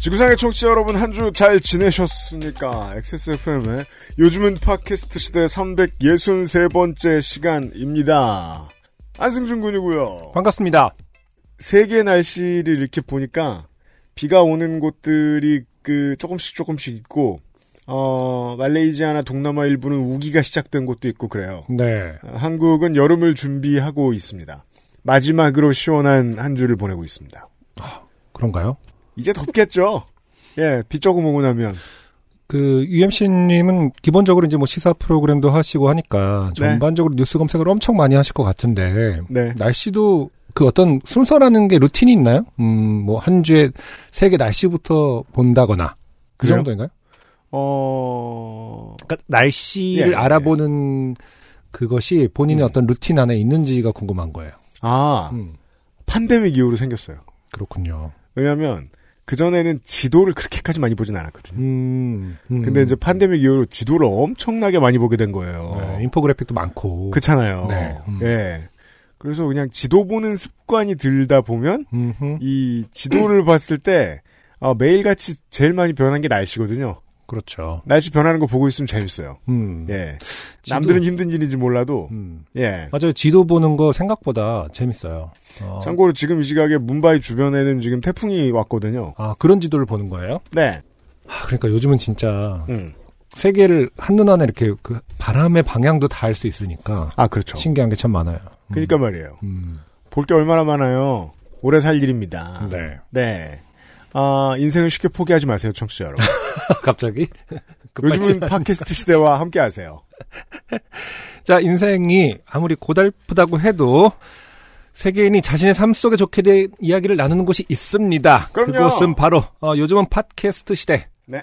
지구상의 청취자 여러분 한 주 잘 지내셨습니까? XSFM의 요즘은 팟캐스트 시대 363번째 시간입니다. 안승준 군이고요. 반갑습니다. 세계 날씨를 이렇게 보니까 비가 오는 곳들이 그 조금씩 조금씩 있고 어 말레이시아나 동남아 일부는 우기가 시작된 곳도 있고 그래요. 네. 어, 한국은 여름을 준비하고 있습니다. 마지막으로 시원한 한 주를 보내고 있습니다. 그런가요? 이제 덥겠죠? 예, 비 조금 오고 나면. 그 UMC님은 기본적으로 이제 뭐 시사 프로그램도 하시고 하니까 네. 전반적으로 뉴스 검색을 엄청 많이 하실 것 같은데 네. 날씨도 그 어떤 순서라는 게 루틴이 있나요? 음, 뭐 한 주에 세계 날씨부터 본다거나 그 그래요? 정도인가요? 어, 그러니까 날씨를 예, 예, 알아보는 그것이 본인의 음. 어떤 루틴 안에 있는지가 궁금한 거예요. 아, 음, 판데믹 이후로 생겼어요. 그렇군요. 왜냐면, 그전에는 지도를 그렇게까지 많이 보진 않았거든요. 음, 음. 근데 이제 판데믹 이후로 지도를 엄청나게 많이 보게 된 거예요. 네, 인포그래픽도 많고. 그렇잖아요. 네, 음. 예. 그래서 그냥 지도 보는 습관이 들다 보면, 음흠. 이 지도를 봤을 때, 어, 매일같이 제일 많이 변한 게 날씨거든요. 그렇죠. 날씨 변하는 거 보고 있으면 재밌어요. 음. 예. 지도- 남들은 힘든 일인지 몰라도, 음. 예. 맞아요. 지도 보는 거 생각보다 재밌어요. 어, 참고로 지금 이 시각에 문바이 주변에는 지금 태풍이 왔거든요. 아, 그런 지도를 보는 거예요? 네. 아, 그러니까 요즘은 진짜 음. 세계를 한눈 안에 이렇게 그 바람의 방향도 다 알 수 있으니까 아, 그렇죠. 신기한 게 참 많아요. 음. 그러니까 말이에요. 음. 볼게 얼마나 많아요. 오래 살 일입니다. 네. 네. 아, 인생을 쉽게 포기하지 마세요, 청취자 여러분. 갑자기 요즘은 팟캐스트 시대와 함께 하세요. 자, 인생이 아무리 고달프다고 해도 세계인이 자신의 삶 속에 좋게 된 이야기를 나누는 곳이 있습니다. 그럼요. 그곳은 바로 어, 요즘은 팟캐스트 시대. 네.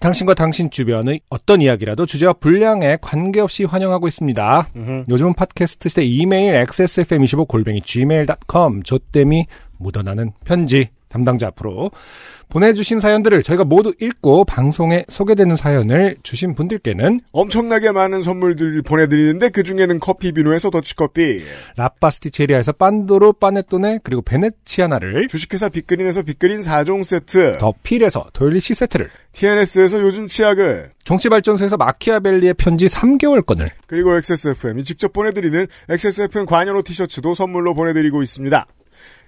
당신과 당신 주변의 어떤 이야기라도 주제와 분량에 관계없이 환영하고 있습니다. 음흠. 요즘은 팟캐스트 시대 이메일 xsfm25 골뱅이 gmail.com 조땜이 묻어나는 편지 담당자 앞으로 보내주신 사연들을 저희가 모두 읽고 방송에 소개되는 사연을 주신 분들께는 엄청나게 많은 선물들 보내드리는데 그 중에는 커피 비누에서 더치커피, 라파스티체리아에서 빤도로 빠네토네 그리고 베네치아나를 주식회사 빅그린에서 빅그린 4종 세트, 더 필에서 도일리시 세트를 TNS에서 요즘 치약을, 정치발전소에서 마키아벨리의 편지 3개월권을 그리고 XSFM이 직접 보내드리는 XSFM 관여로 티셔츠도 선물로 보내드리고 있습니다.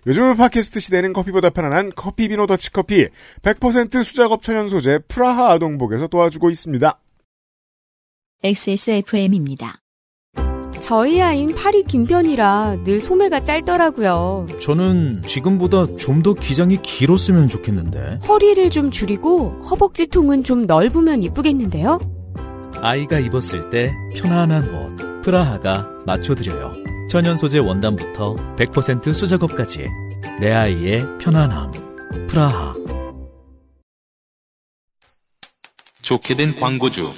요즘은 팟캐스트 시대는 커피보다 편안한 커피 비노 더치커피 100% 수작업 천연 소재 프라하 아동복에서 도와주고 있습니다. XSFM입니다. 저희 아인 팔이 긴 편이라 늘 소매가 짧더라고요. 저는 지금보다 좀 더 기장이 길었으면 좋겠는데 허리를 좀 줄이고 허벅지 통은 좀 넓으면 이쁘겠는데요? 아이가 입었을 때 편안한 옷 프라하가 맞춰드려요 천연 소재 원단부터 100% 수작업까지 내 아이의 편안함 프라하 좋게 된 광고주.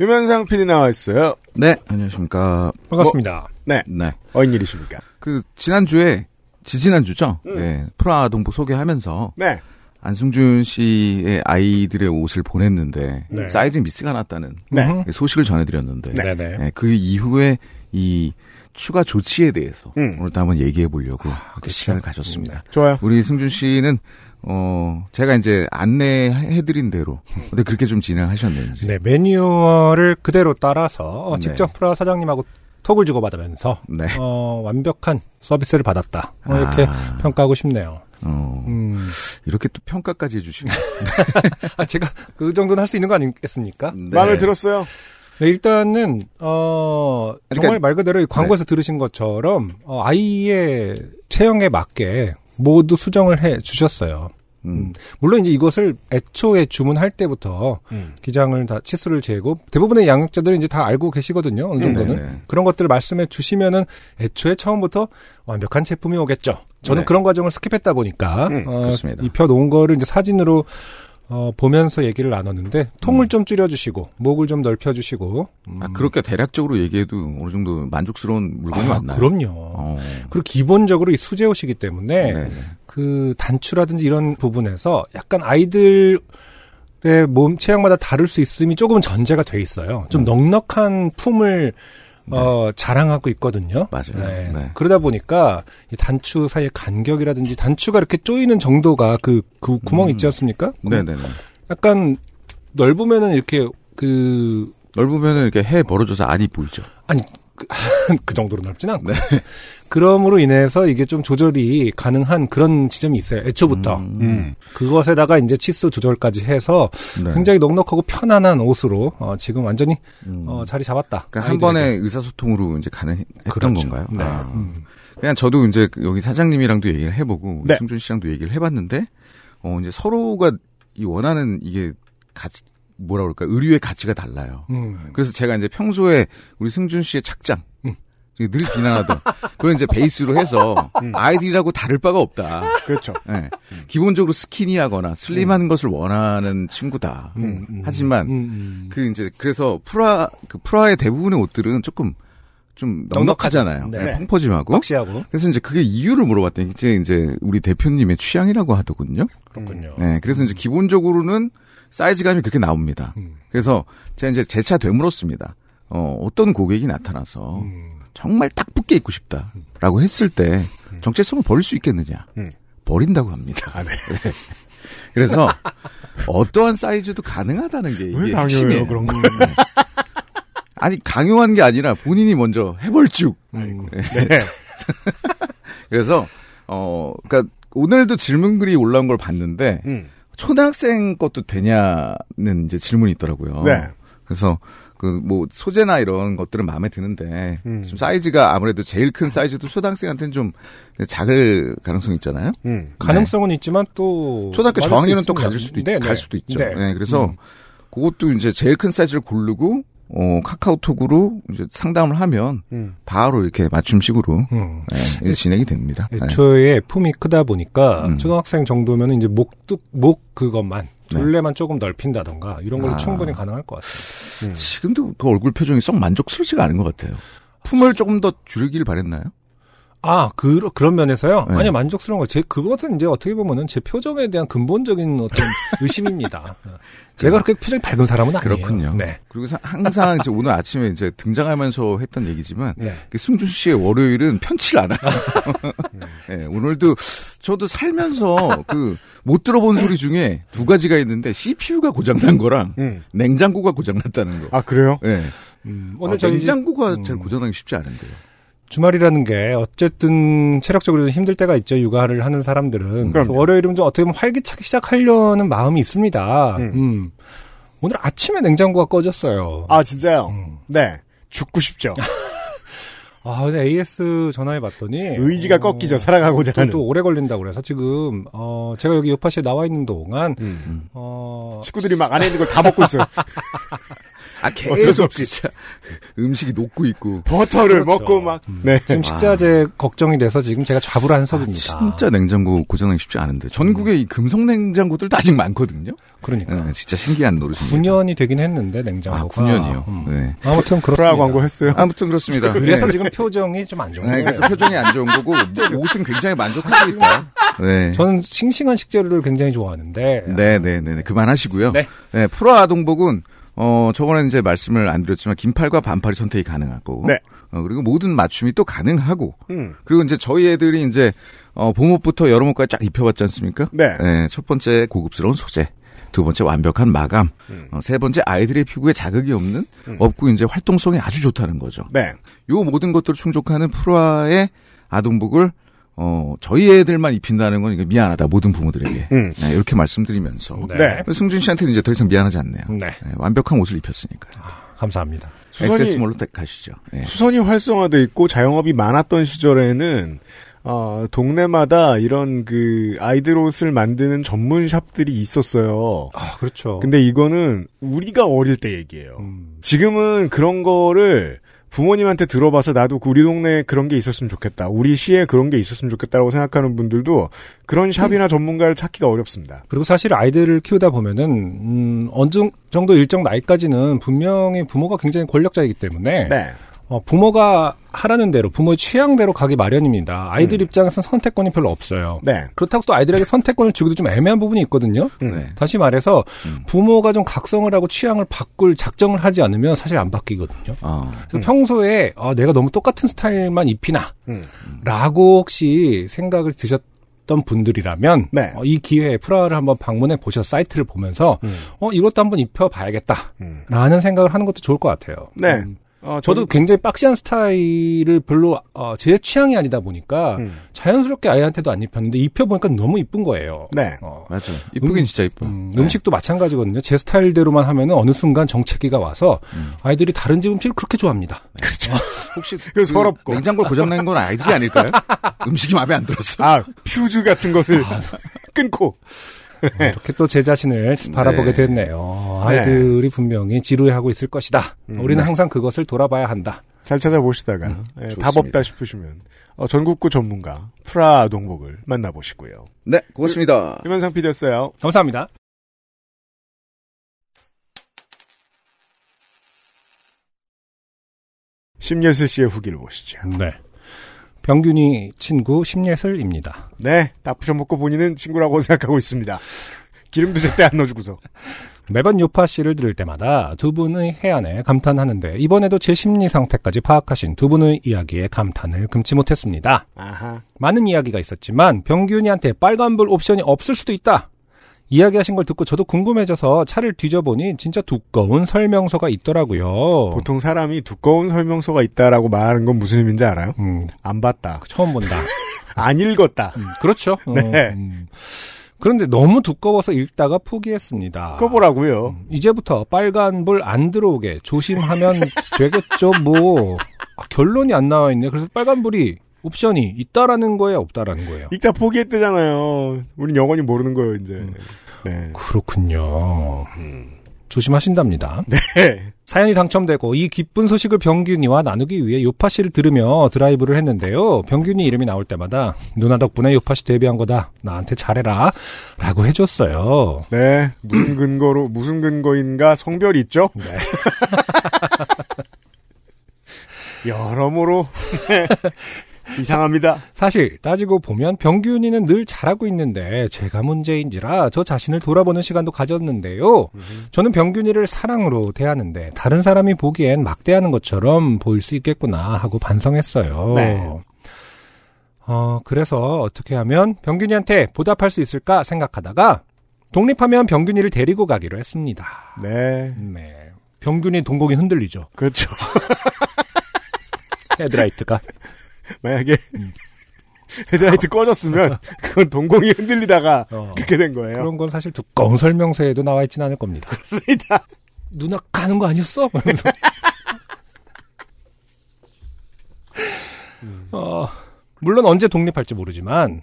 유면상 PD 나와 있어요. 네, 안녕하십니까. 반갑습니다. 네. 네. 어인 일이십니까? 그, 지난주에, 지지난주죠? 음. 네. 프라 동부 소개하면서, 네. 안승준 씨의 아이들의 옷을 보냈는데, 네. 사이즈 미스가 났다는 네. 소식을 전해드렸는데, 네. 네. 네, 그 이후에 이 추가 조치에 대해서 음. 오늘 또 한번 얘기해 보려고 이렇게 그렇죠. 시간을 가졌습니다. 좋아요. 우리 승준 씨는, 어, 제가 이제 안내해드린 대로, 근데 그렇게 좀 진행하셨는지. 네, 매뉴얼을 그대로 따라서 어, 네. 직접 프라 사장님하고 톡을 주고받으면서 네. 어, 완벽한 서비스를 받았다. 어, 이렇게 아. 평가하고 싶네요. 어, 음. 이렇게 또 평가까지 해주시면. 아, 제가 그 정도는 할 수 있는 거 아니겠습니까? 네. 마음에 들었어요. 네, 일단은 어 그러니까- 정말 말 그대로 이 광고에서 들으신 것처럼 어, 아이의 체형에 맞게 모두 수정을 해 주셨어요. 음. 물론 이제 이것을 애초에 주문할 때부터 음. 기장을 다 치수를 재고 대부분의 양육자들이 이제 다 알고 계시거든요. 어느 정도는. 네네. 그런 것들을 말씀해 주시면은 애초에 처음부터 완벽한 제품이 오겠죠. 저는 네. 그런 과정을 스킵했다 보니까 음, 어. 입혀 놓은 거를 이제 사진으로 어, 보면서 얘기를 나눴는데 통을 좀 줄여주시고 목을 좀 넓혀주시고 음. 아, 그렇게 대략적으로 얘기해도 어느 정도 만족스러운 물건이 아, 맞나요? 그럼요. 어. 그리고 기본적으로 이 수제 옷이기 때문에 네. 그 단추라든지 이런 부분에서 약간 아이들의 몸 체형마다 다를 수 있음이 조금은 전제가 돼 있어요. 좀 넉넉한 품을 어, 자랑하고 있거든요. 맞아요. 네. 그러다 보니까 이 단추 사이의 간격이라든지 단추가 이렇게 쪼이는 정도가 그, 그 구멍 음. 있지 않습니까? 네네네. 약간 넓으면은 이렇게 그, 넓으면은 이렇게 해 벌어져서 안이 보이죠. 그 정도로 넓진 않고. 네. 그럼으로 인해서 이게 좀 조절이 가능한 그런 지점이 있어요. 애초부터. 음. 음. 그것에다가 이제 치수 조절까지 해서 네. 굉장히 넉넉하고 편안한 옷으로 어, 지금 완전히 음. 어, 자리 잡았다. 그러니까 한. 번에 의사소통으로 이제 가능했던 그렇죠. 건가요? 네. 아. 음. 그냥 저도 이제 그 여기 사장님이랑도 얘기를 해보고 네. 승준 씨랑도 얘기를 해봤는데 어 이제 서로가 이 원하는 이게 가치 뭐라 그럴까 의류의 가치가 달라요. 음. 그래서 제가 이제 평소에 우리 승준 씨의 착장 음. 늘 비난하던 그걸 이제 베이스로 해서 음. 아이들이라고 다를 바가 없다. 그렇죠. 예. 기본적으로 스키니하거나 슬림한 것을 원하는 친구다. 음, 음. 하지만 음, 음. 그 이제 그래서 프라 그 프라의 대부분의 옷들은 조금 좀 넉넉하잖아요. 네. 네, 펑퍼짐하고. 확실하고 그래서 이제 그게 이유를 물어봤더니 이제 이제 우리 대표님의 취향이라고 하더군요. 그렇군요. 네, 그래서 이제 기본적으로는 사이즈감이 그렇게 나옵니다. 음. 그래서 제가 이제 재차 되물었습니다. 어, 어떤 고객이 나타나서 음. 정말 딱 붙게 입고 싶다라고 했을 때 정체성을 버릴 수 있겠느냐? 음. 버린다고 합니다. 아, 네. 그래서 어떠한 사이즈도 가능하다는 게왜 이게 핵심이에요. 그런 거? 아니 강요한 게 아니라 본인이 먼저 해볼쭉. 음. 네. 그래서 어 그러니까 오늘도 질문글이 올라온 걸 봤는데 음. 초등학생 것도 되냐는 이제 질문이 있더라고요. 네. 그래서 그 뭐 소재나 이런 것들은 마음에 드는데 음. 좀 사이즈가 아무래도 제일 큰 사이즈도 초등학생한테는 좀 작을 가능성이 있잖아요. 음. 가능성은 있지만 또 초등학교 저학년은 수 또. 가질 수도 있, 네, 갈 네. 수도 있죠. 네. 네, 그래서 음. 그것도 이제 제일 큰 사이즈를 고르고 어 카카오톡으로 이제 상담을 하면 음. 바로 이렇게 맞춤식으로 음. 네, 진행이 됩니다. 네. 애초에 품이 크다 보니까 음. 초등학생 정도면 이제 목뚝 목 그것만 네. 둘레만 조금 넓힌다던가 이런 걸로 아. 충분히 가능할 것 같습니다. 음. 지금도 그 얼굴 표정이 썩 만족스럽지가 않은 것 같아요. 품을 조금 더 줄이길 바랬나요? 아, 그, 그런 면에서요? 네. 아니, 만족스러운 거. 제, 그것은 이제 어떻게 보면은 제 표정에 대한 근본적인 어떤 의심입니다. 제가 그렇게 표정이 밝은 사람은 아니에요. 그렇군요. 네. 그리고 사- 항상 이제 오늘 아침에 이제 등장하면서 했던 얘기지만 네. 그 승준 씨의 월요일은 편치를 않아요. 네, 오늘도 저도 살면서 그 못 들어본 소리 중에 두 가지가 있는데 CPU가 고장난 거랑 음. 냉장고가 고장났다는 거. 아, 그래요? 네. 음, 오늘 저희 냉장고가 음. 잘 고장나기 쉽지 않은데요. 주말이라는 게 어쨌든 체력적으로 좀 힘들 때가 있죠. 육아를 하는 사람들은. 월요일은 좀 어떻게 보면 활기차게 시작하려는 마음이 있습니다. 음. 음. 오늘 아침에 냉장고가 꺼졌어요. 아, 진짜요? 음. 네. 죽고 싶죠. 아, 근데 AS 전화해 봤더니 의지가 어, 꺾이죠. 살아가고자 또, 하는. 또 오래 걸린다고 그래서 지금 어 제가 여기 요파시에 나와 있는 동안 음. 어 식구들이 막 안에 있는 걸 다 먹고 있어요. 아 어쩔 수 계속 없이. 진짜 음식이 녹고 있고 버터를 그렇죠. 먹고 막. 네. 지금 식자재 걱정이 돼서 지금 제가 좌불안석입니다. 진짜 냉장고 고장나기 쉽지 않은데 전국에 이 금속 냉장고들도 아직 많거든요. 그러니까 네, 진짜 신기한 노릇입니다. 9년이 되긴 했는데 냉장고가 아 9년이요. 음. 네. 아무튼 그렇습니다. 프라 광고 했어요. 아무튼 그렇습니다. 그래서 네. 지금 표정이 좀 안 좋은 네, 거예요. 그래서 표정이 안 좋은 거고 옷은 굉장히 만족하고 있다. 네. 저는 싱싱한 식재료를 굉장히 좋아하는데 네, 네, 네, 네. 그만하시고요. 네. 네, 프로 아동복은 어 저번에 이제 말씀을 안 드렸지만 긴팔과 반팔이 선택이 가능하고, 네. 어, 그리고 모든 맞춤이 또 가능하고, 음. 그리고 이제 저희 애들이 이제 어 봄옷부터 여름옷까지 쫙 입혀봤지 않습니까? 네. 네, 첫 번째 고급스러운 소재, 두 번째 완벽한 마감, 음. 어, 세 번째 아이들의 피부에 자극이 없는 음. 없고 이제 활동성이 아주 좋다는 거죠. 네. 요 모든 것들을 충족하는 프로아의 아동복을 어 저희 애들만 입힌다는 건 미안하다 모든 부모들에게 음. 네, 이렇게 말씀드리면서 네. 승준 씨한테는 이제 더 이상 미안하지 않네요. 네. 네, 완벽한 옷을 입혔으니까 감사합니다. 수선이- 액세스몰로 가시죠. 네. 수선이 활성화돼 있고 자영업이 많았던 시절에는 어, 동네마다 이런 그 아이들 옷을 만드는 전문 샵들이 있었어요. 아, 그렇죠. 근데 이거는 우리가 어릴 때 얘기예요. 음, 지금은 그런 거를 부모님한테 들어봐서 나도 우리 동네에 그런 게 있었으면 좋겠다. 우리 시에 그런 게 있었으면 좋겠다라고 생각하는 분들도 그런 샵이나 전문가를 찾기가 어렵습니다. 그리고 사실 아이들을 키우다 보면은 음, 어느 정도 일정 나이까지는 분명히 부모가 굉장히 권력자이기 때문에 네. 어, 부모가 하라는 대로 부모의 취향대로 가기 마련입니다. 아이들 입장에서는 선택권이 별로 없어요. 네. 그렇다고 또 아이들에게 선택권을 주기도 좀 애매한 부분이 있거든요. 음. 네. 다시 말해서 음. 부모가 좀 각성을 하고 취향을 바꿀 작정을 하지 않으면 사실 안 바뀌거든요. 아, 그래서 평소에 아, 내가 너무 똑같은 스타일만 입히나 음. 라고 혹시 생각을 드셨 던 분들이라면 네. 어, 이 기회에 프라하를 한번 방문해 보셔서 사이트를 보면서 음. 어 이것도 한번 입혀봐야겠다 음. 라는 생각을 하는 것도 좋을 것 같아요. 네. 음, 어, 저도 굉장히 박시한 스타일을 별로 어, 제 취향이 아니다 보니까 음. 자연스럽게 아이한테도 안 입혔는데 입혀보니까 너무 이쁜 거예요. 네. 어, 맞아. 이쁘긴 음, 진짜 이뻐. 음, 네. 음식도 마찬가지거든요. 제 스타일대로만 하면은 어느 순간 정체기가 와서 음. 아이들이 다른 집 음식을 그렇게 좋아합니다. 혹시 그 서럽고. 냉장고 고장난 건 아이들이 아닐까요? 음식이 마음에 안 들었어. 아, 퓨즈 같은 것을 끊고. 이렇게 또 제 자신을 바라보게 네. 됐네요. 아이들이 분명히 지루해하고 있을 것이다. 음, 우리는 네. 항상 그것을 돌아봐야 한다. 잘 찾아보시다가 예, 좋습니다. 답 없다 싶으시면 어, 전국구 전문가 프라 동복을 만나보시고요. 네, 고맙습니다. 유면상 PD였어요. 감사합니다. 심예슬 씨의 후기를 보시죠. 네. 병균이 친구 심예슬입니다. 네, 딱 부셔먹고 본인은 친구라고 생각하고 있습니다. 기름도 제때 안 넣어주고서. 매번 요파 씨를 들을 때마다 두 분의 해안에 감탄하는데 이번에도 제 심리 상태까지 파악하신 두 분의 이야기에 감탄을 금치 못했습니다. 아하. 많은 이야기가 있었지만 병균이한테 빨간불 옵션이 없을 수도 있다. 이야기하신 걸 듣고 저도 궁금해져서 차를 뒤져보니 진짜 두꺼운 설명서가 있더라고요. 보통 사람이 두꺼운 설명서가 있다라고 말하는 건 무슨 의미인지 알아요? 음, 안 봤다. 처음 본다. 안 읽었다. 음, 그렇죠. 어, 네. 음. 그런데 너무 두꺼워서 읽다가 포기했습니다. 꺼보라고요. 음, 이제부터 빨간불 안 들어오게 조심하면 되겠죠. 뭐 아, 결론이 안 나와 있네. 그래서 빨간불이 옵션이 있다라는 거예요, 없다라는 거예요. 읽다 포기했대잖아요. 우린 영원히 모르는 거예요, 이제. 음. 네. 그렇군요. 조심하신답니다. 네. 사연이 당첨되고 이 기쁜 소식을 병균이와 나누기 위해 요파 씨를 들으며 드라이브를 했는데요. 병균이 이름이 나올 때마다 누나 덕분에 요파 씨 데뷔한 거다. 나한테 잘해라. 라고 해줬어요. 네. 무슨 근거로, 무슨 근거인가 성별이 있죠? 네. 여러모로. 네. 이상합니다. 사실 따지고 보면 병균이는 늘 잘하고 있는데 제가 문제인지라 저 자신을 돌아보는 시간도 가졌는데요. 저는 병균이를 사랑으로 대하는데 다른 사람이 보기엔 막대하는 것처럼 보일 수 있겠구나 하고 반성했어요. 네. 어, 그래서 어떻게 하면 병균이한테 보답할 수 있을까 생각하다가 독립하면 병균이를 데리고 가기로 했습니다. 네. 네. 병균이 동공이 흔들리죠. 그렇죠. 헤드라이트가. 만약에 헤드라이트 꺼졌으면 그건 동공이 흔들리다가 어. 그렇게 된 거예요. 그런 건 사실 두꺼운 설명서에도 나와 있진 않을 겁니다. 그렇습니다. 누나 가는 거 아니었어? 그러면서. 어, 물론 언제 독립할지 모르지만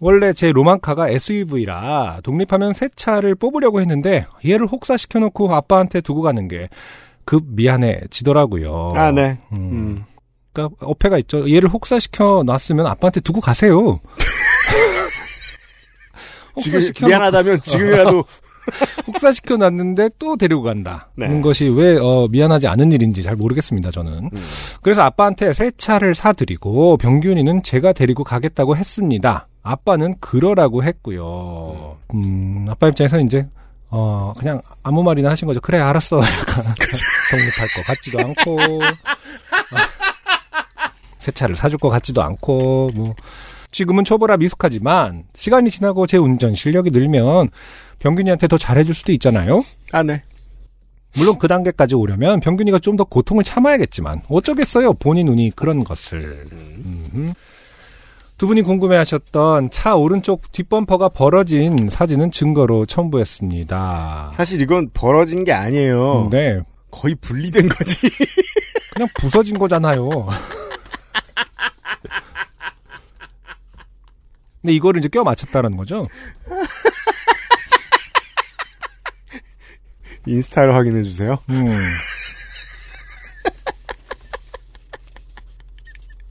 원래 제 로망카가 SUV라 독립하면 새 차를 뽑으려고 했는데 얘를 혹사시켜 놓고 아빠한테 두고 가는 게 급 미안해지더라고요. 아, 네. 음. 음. 그러니까 어폐가 있죠. 얘를 혹사시켜 놨으면 아빠한테 두고 가세요. 지금 혹사시켜 미안하다면 지금이라도 혹사시켜 놨는데 또 데리고 간다는 네. 것이 왜 어, 미안하지 않은 일인지 잘 모르겠습니다. 저는. 음. 그래서 아빠한테 새 차를 사드리고 병균이는 제가 데리고 가겠다고 했습니다. 아빠는 그러라고 했고요. 음, 아빠 입장에서 이제 어 그냥 아무 말이나 하신 거죠. 그래 알았어. 약간 독립할 것 같지도 않고 어, 새 차를 사줄 것 같지도 않고 뭐 지금은 초보라 미숙하지만 시간이 지나고 제 운전 실력이 늘면 병균이한테 더 잘해줄 수도 있잖아요. 아, 네. 물론 그 단계까지 오려면 병균이가 좀 더 고통을 참아야겠지만 어쩌겠어요. 본인 운이 그런 것을. 음흠. 두 분이 궁금해하셨던 차 오른쪽 뒷범퍼가 벌어진 사진은 증거로 첨부했습니다. 사실 이건 벌어진 게 아니에요. 네, 거의 분리된 거지. 그냥 부서진 거잖아요. 근데 이거를 이제 껴 맞췄다는 거죠. 인스타를 확인해 주세요. 음.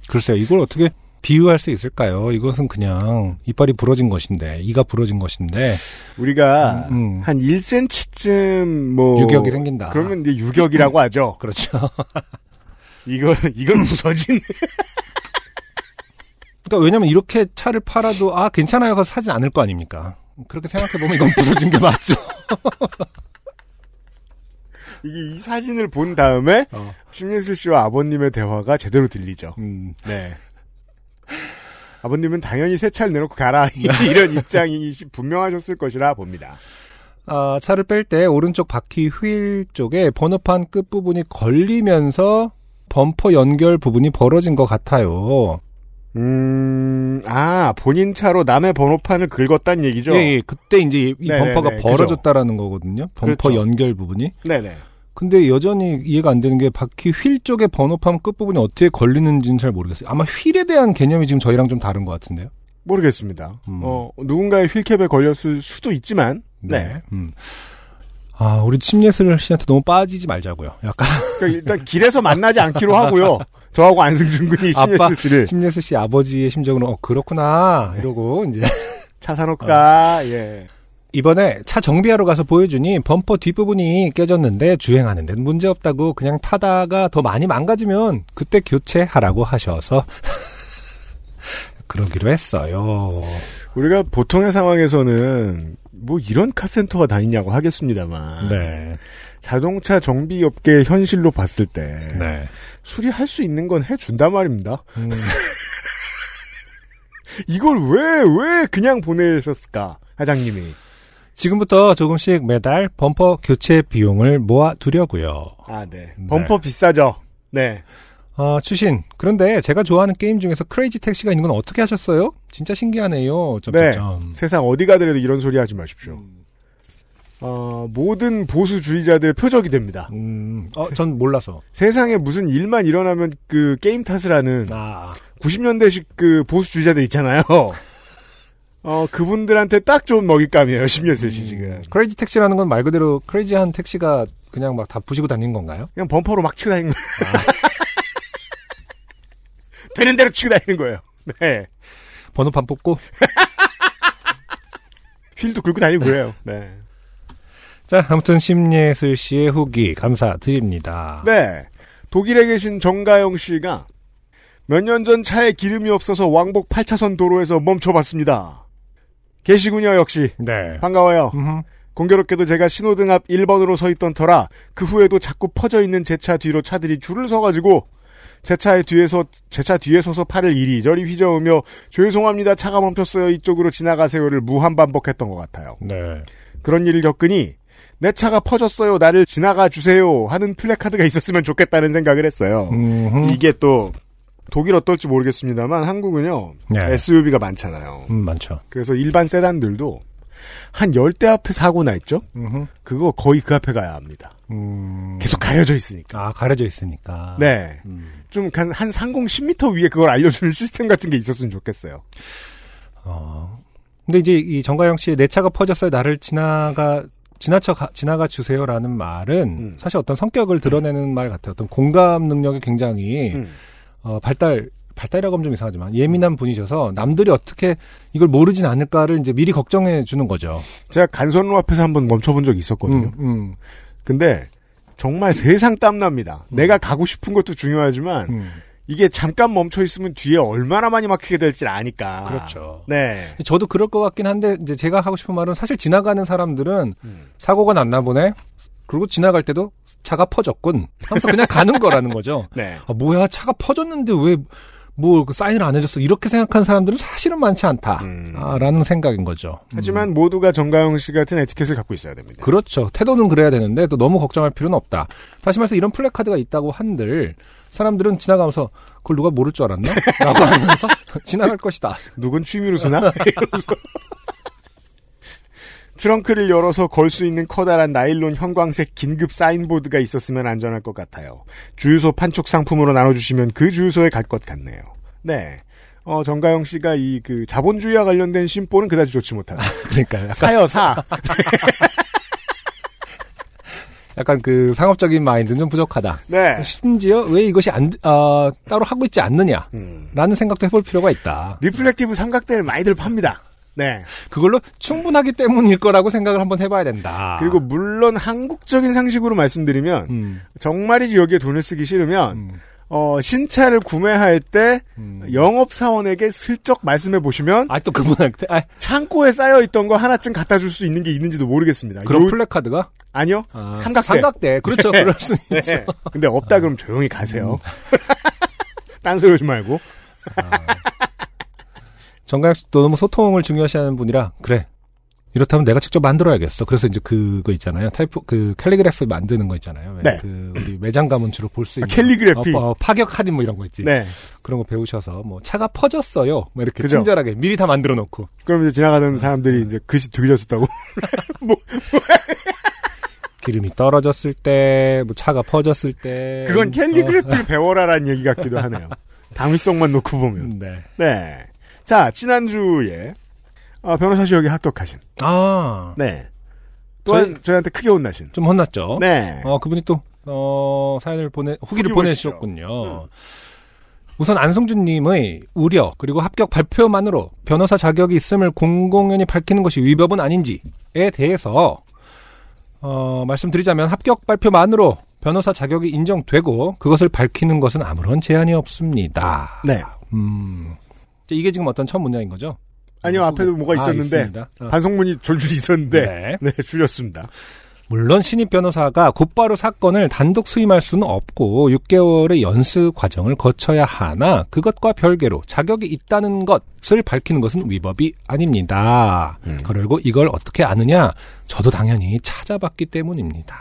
글쎄요, 이걸 어떻게 비유할 수 있을까요? 이것은 그냥 이빨이 부러진 것인데, 이가 부러진 것인데, 우리가 음, 음. 한 1cm쯤 뭐 유격이 생긴다. 그러면 이제 유격이라고 하죠. 그렇죠. 이거 이건 부서진. 그러니까 왜냐면 이렇게 차를 팔아도, 아, 괜찮아요. 가서 사진 않을 거 아닙니까? 그렇게 생각해 보면 이건 부서진 게 맞죠. 이게 이 사진을 본 다음에 어. 심예슬 씨와 아버님의 대화가 제대로 들리죠. 음, 네. 아버님은 당연히 새 차를 내놓고 가라 이런 입장이 분명하셨을 것이라 봅니다. 아, 차를 뺄 때 오른쪽 바퀴 휠 쪽에 번호판 끝부분이 걸리면서 범퍼 연결 부분이 벌어진 것 같아요. 음, 아 본인 차로 남의 번호판을 긁었다는 얘기죠. 예, 예. 그때 이제 이이 네네네, 범퍼가 그죠. 벌어졌다라는 거거든요. 범퍼 그렇죠. 연결 부분이. 네네. 근데 여전히 이해가 안 되는 게 바퀴 휠 쪽에 번호판 끝부분이 어떻게 걸리는지는 잘 모르겠어요. 아마 휠에 대한 개념이 지금 저희랑 좀 다른 것 같은데요. 모르겠습니다. 음. 어 누군가의 휠캡에 걸렸을 수도 있지만, 네. 음. 아, 우리 침예슬 씨한테 너무 빠지지 말자고요. 약간 그러니까 일단 길에서 만나지 않기로 하고요. 저하고 안승준 군이 심예슬 씨를 침예슬 씨 아버지의 심정으로 어 그렇구나 이러고 이제 차 사놓고 가. 예. 이번에 차 정비하러 가서 보여주니 범퍼 뒷부분이 깨졌는데 주행하는 데는 문제없다고 그냥 타다가 더 많이 망가지면 그때 교체하라고 하셔서 그러기로 했어요. 우리가 보통의 상황에서는 뭐 이런 카센터가 다 있냐고 하겠습니다만 네. 자동차 정비 업계의 현실로 봤을 때 네. 수리할 수 있는 건 해준단 말입니다. 음, 이걸 왜왜 그냥 보내셨을까 사장님이? 지금부터 조금씩 매달 범퍼 교체 비용을 모아 두려고요. 아 네. 네. 범퍼 비싸죠. 네. 어, 추신. 그런데 제가 좋아하는 게임 중에서 크레이지 택시가 있는 건 어떻게 하셨어요? 진짜 신기하네요. 네. 점점점. 세상 어디 가더라도 이런 소리 하지 마십시오. 어, 모든 보수주의자들의 표적이 됩니다. 음, 어, 전 몰라서. 세상에 무슨 일만 일어나면 그 게임 탓을 하는 아, 90년대식 그 보수주의자들 있잖아요. 어, 그분들한테 딱 좋은 먹잇감이에요, 심예슬 씨 지금. 크레이지 택시라는 건 말 그대로 크레이지한 택시가 그냥 막 다 부시고 다니는 건가요? 그냥 범퍼로 막 치고 다니는 거예요. 되는 대로 치고 다니는 거예요. 네. 번호판 뽑고. 휠도 긁고 다니고 그래요. 네. 자, 아무튼 심예슬 씨의 후기 감사드립니다. 네. 독일에 계신 정가영 씨가 몇 년 전 차에 기름이 없어서 왕복 8차선 도로에서 멈춰봤습니다. 계시군요, 역시. 네. 반가워요. 음흠. 공교롭게도 제가 신호등 앞 1번으로 서 있던 터라 그 후에도 자꾸 퍼져 있는 제 차 뒤로 차들이 줄을 서가지고 제 차의 뒤에서 제 차 뒤에 서서 팔을 이리저리 휘저으며 죄송합니다 차가 멈췄어요 이쪽으로 지나가세요를 무한 반복했던 것 같아요. 네. 그런 일을 겪으니 내 차가 퍼졌어요 나를 지나가 주세요 하는 플래카드가 있었으면 좋겠다는 생각을 했어요. 음흠. 이게 또 독일 어떨지 모르겠습니다만 한국은요 네. SUV가 많잖아요. 음, 많죠. 그래서 일반 세단들도 한 열 대 앞에 사고 나 있죠? 음흠. 그거 거의 그 앞에 가야 합니다. 음. 계속 가려져 있으니까. 아, 가려져 있으니까. 네. 음. 좀한 상공 10m 위에 그걸 알려주는 시스템 같은 게 있었으면 좋겠어요. 어. 근데 이제 이 정가영 씨의 내 차가 퍼졌어요. 나를 지나가 지나쳐 가- 지나가 주세요라는 말은 음. 사실 어떤 성격을 드러내는 말 같아요. 어떤 공감 능력이 굉장히 음. 어, 발달 발달이라고 하면 좀 이상하지만 예민한 분이셔서 남들이 어떻게 이걸 모르진 않을까를 이제 미리 걱정해 주는 거죠. 제가 간선로 앞에서 한번 멈춰본 적이 있었거든요. 음, 음, 근데 정말 세상 땀납니다. 내가 가고 싶은 것도 중요하지만 음. 이게 잠깐 멈춰 있으면 뒤에 얼마나 많이 막히게 될지 아니까. 그렇죠. 네. 저도 그럴 것 같긴 한데 이제 제가 하고 싶은 말은 사실 지나가는 사람들은 음. 사고가 났나 보네. 그리고 지나갈 때도 차가 퍼졌군. 하면서 그냥 가는 거라는 거죠. 네. 아, 뭐야 차가 퍼졌는데 왜 뭐 사인을 안 해줬어 이렇게 생각하는 사람들은 사실은 많지 않다 음. 아, 라는 생각인 거죠. 하지만 모두가 정가영 씨 같은 에티켓을 갖고 있어야 됩니다. 그렇죠. 태도는 그래야 되는데 또 너무 걱정할 필요는 없다. 다시 말해서 이런 플래카드가 있다고 한들 사람들은 지나가면서 그걸 누가 모를 줄 알았나? 라고 하면서 지나갈 것이다. 누군 취미로 쓰나? 트렁크를 열어서 걸 수 있는 커다란 나일론 형광색 긴급 사인보드가 있었으면 안전할 것 같아요. 주유소 판촉 상품으로 나눠주시면 그 주유소에 갈 것 같네요. 네. 어, 정가영 씨가 이 그 자본주의와 관련된 심보는 그다지 좋지 못하다. 그러니까 약간, 사여 사. 약간 그 상업적인 마인드는 좀 부족하다. 네. 심지어 왜 이것이 안, 어, 따로 하고 있지 않느냐라는 음. 생각도 해볼 필요가 있다. reflective 삼각대를 많이들 팝니다. 네. 그걸로 충분하기 때문일 거라고 생각을 한번 해봐야 된다. 그리고 물론 한국적인 상식으로 말씀드리면 음, 정말이지 여기에 돈을 쓰기 싫으면 음, 어, 신차를 구매할 때 음. 영업 사원에게 슬쩍 말씀해 보시면 아, 또 그분한테, 아, 창고에 쌓여 있던 거 하나쯤 갖다 줄 수 있는 게 있는지도 모르겠습니다. 그런 요- 플래카드가? 아니요. 아, 삼각대. 삼각대. 그렇죠. 네. 그럴 수 있죠. 네. 근데 없다 그럼 조용히 가세요. 음. 딴소리 하지 말고. 정가영 씨도 너무 소통을 중요시하는 분이라, 그래. 이렇다면 내가 직접 만들어야겠어. 그래서 이제 그거 있잖아요. 타이프, 그 캘리그래피 만드는 거 있잖아요. 왜 네. 그 우리 매장 가면 주로 볼수 아, 있는. 캘리그래피. 어, 어, 파격 할인 뭐 이런 거 있지. 네. 그런 거 배우셔서 뭐 차가 퍼졌어요. 뭐 이렇게 그죠. 친절하게 미리 다 만들어 놓고. 그럼 이제 지나가는 사람들이 이제 글씨 되게 잘 썼다고. 기름이 떨어졌을 때, 뭐 차가 퍼졌을 때. 그건 어, 캘리그래피를 배워라라는 얘기 같기도 하네요. 당위성만 놓고 보면. 음, 네. 네. 자, 지난주에 어, 변호사 시역에 합격하신. 아. 네. 또한 저희- 저희 한테 크게 혼나신. 좀 혼났죠. 네. 어, 그분이 또, 어, 사연을 보내, 후기를 후기 보내주셨군요. 음. 우선 안성준님의 우려, 그리고 합격 발표만으로 변호사 자격이 있음을 공공연히 밝히는 것이 위법은 아닌지에 대해서, 어, 말씀드리자면 합격 발표만으로 변호사 자격이 인정되고 그것을 밝히는 것은 아무런 제한이 없습니다. 네. 음, 이게 지금 어떤 첫 문장인 거죠? 아니요, 앞에도 뭐가 아, 있었는데. 있습니다. 어. 반성문이 졸졸 있었는데. 네. 네, 줄였습니다. 물론 신입 변호사가 곧바로 사건을 단독 수임할 수는 없고 6개월의 연수 과정을 거쳐야 하나 그것과 별개로 자격이 있다는 것을 밝히는 것은 위법이 아닙니다. 그리고 이걸 어떻게 아느냐? 저도 당연히 찾아봤기 때문입니다.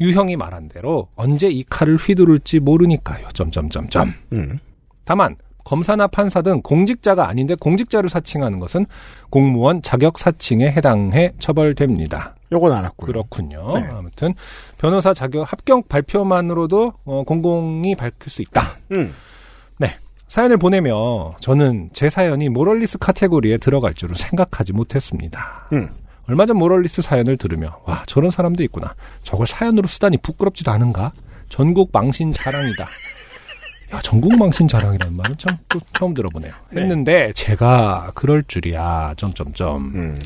유형이 말한 대로 언제 이 칼을 휘두를지 모르니까요. 점점점점. 음. 다만 검사나 판사 등 공직자가 아닌데 공직자를 사칭하는 것은 공무원 자격 사칭에 해당해 처벌됩니다. 요건 알았고요. 그렇군요. 네. 아무튼 변호사 자격 합격 발표만으로도 어, 공공이 밝힐 수 있다. 음. 사연을 보내며 저는 제 사연이 모럴리스 카테고리에 들어갈 줄은 생각하지 못했습니다. 음. 얼마 전 모럴리스 사연을 들으며 와 저런 사람도 있구나. 저걸 사연으로 쓰다니 부끄럽지도 않은가? 전국 망신 자랑이다. 야 전국 망신 자랑이라는 말은 참 또 처음 들어보네요. 네. 했는데 제가 그럴 줄이야. 점점점. 음.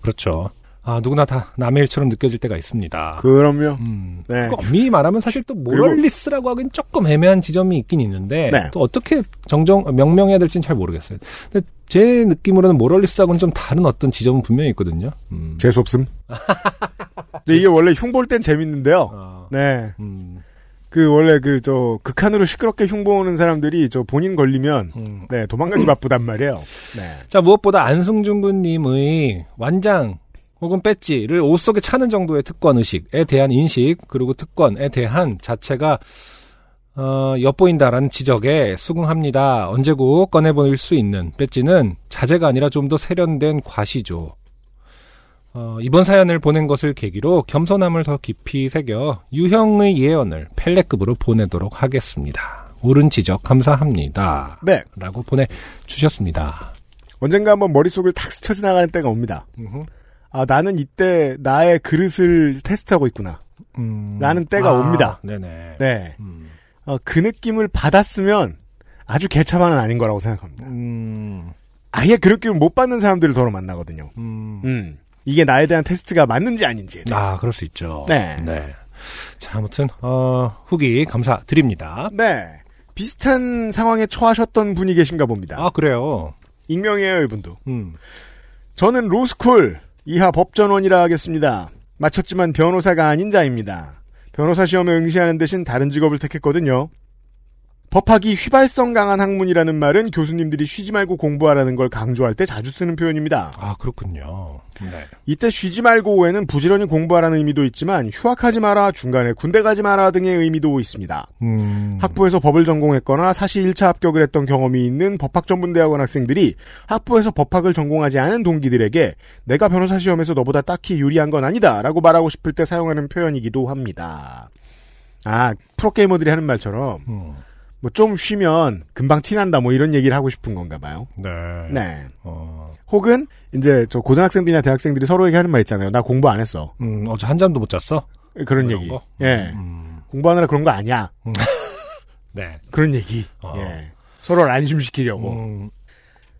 그렇죠. 아 누구나 다 남의 일처럼 느껴질 때가 있습니다. 그럼요. 음. 네. 그 엄밀히 말하면 사실 또 모럴리스라고 하긴 조금 애매한 지점이 있긴 있는데 네. 또 어떻게 정정 명명해야 될지는 잘 모르겠어요. 근데 제 느낌으로는 모럴리스하고는 좀 다른 어떤 지점은 분명히 있거든요. 음. 재수 없음. 근데 이게 원래 흉 볼 땐 재밌는데요. 아, 네. 음, 그 원래 그 저 극한으로 시끄럽게 흉보는 사람들이 저 본인 걸리면 음. 네 도망가기 바쁘단 말이에요. 네. 자 무엇보다 안승준 군님의 완장 혹은 배지를 옷 속에 차는 정도의 특권 의식에 대한 인식 그리고 특권에 대한 자체가 어, 엿보인다라는 지적에 수긍합니다. 언제고 꺼내보일 수 있는 배지는 자제가 아니라 좀 더 세련된 과시죠. 어, 이번 사연을 보낸 것을 계기로 겸손함을 더 깊이 새겨 유형의 예언을 펠레급으로 보내도록 하겠습니다. 옳은 지적 감사합니다. 네. 라고 보내주셨습니다. 언젠가 한번 머릿속을 탁 스쳐 지나가는 때가 옵니다. 아 나는 이때 나의 그릇을 테스트하고 있구나. 음. 라는 때가 옵니다. 네네. 네. 음. 어, 그 느낌을 받았으면 아주 개차반은 아닌 거라고 생각합니다. 음. 아예 그 느낌을 못 받는 사람들을 더러 만나거든요. 음. 음. 이게 나에 대한 테스트가 맞는지 아닌지에 대해서. 아, 그럴 수 있죠. 네. 자, 아무튼, 어, 후기 감사드립니다. 네. 비슷한 상황에 처하셨던 분이 계신가 봅니다. 아, 그래요. 익명이에요, 이분도. 음. 저는 로스쿨 이하 법전원이라 하겠습니다. 마쳤지만 변호사가 아닌 자입니다. 변호사 시험에 응시하는 대신 다른 직업을 택했거든요. 법학이 휘발성 강한 학문이라는 말은 교수님들이 쉬지 말고 공부하라는 걸 강조할 때 자주 쓰는 표현입니다. 아, 그렇군요. 네. 이때 쉬지 말고 외에는 부지런히 공부하라는 의미도 있지만 휴학하지 마라, 중간에 군대 가지 마라 등의 의미도 있습니다. 음. 학부에서 법을 전공했거나 사시 1차 합격을 했던 경험이 있는 법학전문대학원 학생들이 학부에서 법학을 전공하지 않은 동기들에게 내가 변호사 시험에서 너보다 딱히 유리한 건 아니다 라고 말하고 싶을 때 사용하는 표현이기도 합니다. 아, 프로게이머들이 하는 말처럼 음. 뭐 좀 쉬면 금방 티난다 뭐 이런 얘기를 하고 싶은 건가 봐요. 네. 네. 어, 혹은 이제 저 고등학생들이나 대학생들이 서로에게 하는 말 있잖아요. 나 공부 안 했어. 음, 어제 한 잠도 못 잤어? 그런 이런 얘기. 거? 예. 음, 공부하느라 그런 거 아니야. 네. 그런 얘기. 어. 예. 서로를 안심시키려고. 음,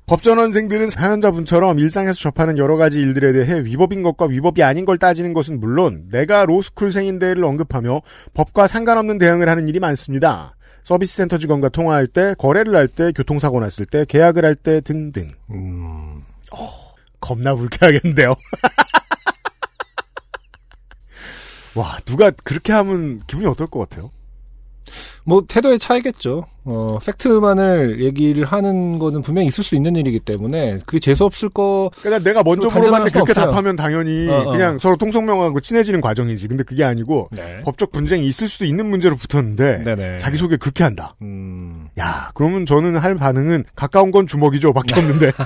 법전원생들은 사연자분처럼 일상에서 접하는 여러 가지 일들에 대해 위법인 것과 위법이 아닌 걸 따지는 것은 물론 내가 로스쿨생인 데를 언급하며 법과 상관없는 대응을 하는 일이 많습니다. 서비스 센터 직원과 통화할 때, 거래를 할 때, 교통사고 났을 때, 계약을 할 때 등등. 음, 겁나 불쾌하겠는데요. 와, 누가 그렇게 하면 기분이 어떨 것 같아요? 뭐 태도의 차이겠죠. 어, 팩트만을 얘기를 하는 거는 분명히 있을 수 있는 일이기 때문에 그게 재수 없을 거 그러니까 내가 먼저 물어봤는데 수 그렇게 없어요. 답하면 당연히 어, 어. 그냥 서로 통성명하고 친해지는 과정이지. 근데 그게 아니고 네. 법적 분쟁이 있을 수도 있는 문제로 붙었는데 네네. 자기소개 그렇게 한다. 음, 야, 그러면 저는 할 반응은 가까운 건 주먹이죠. 밖에 없는데.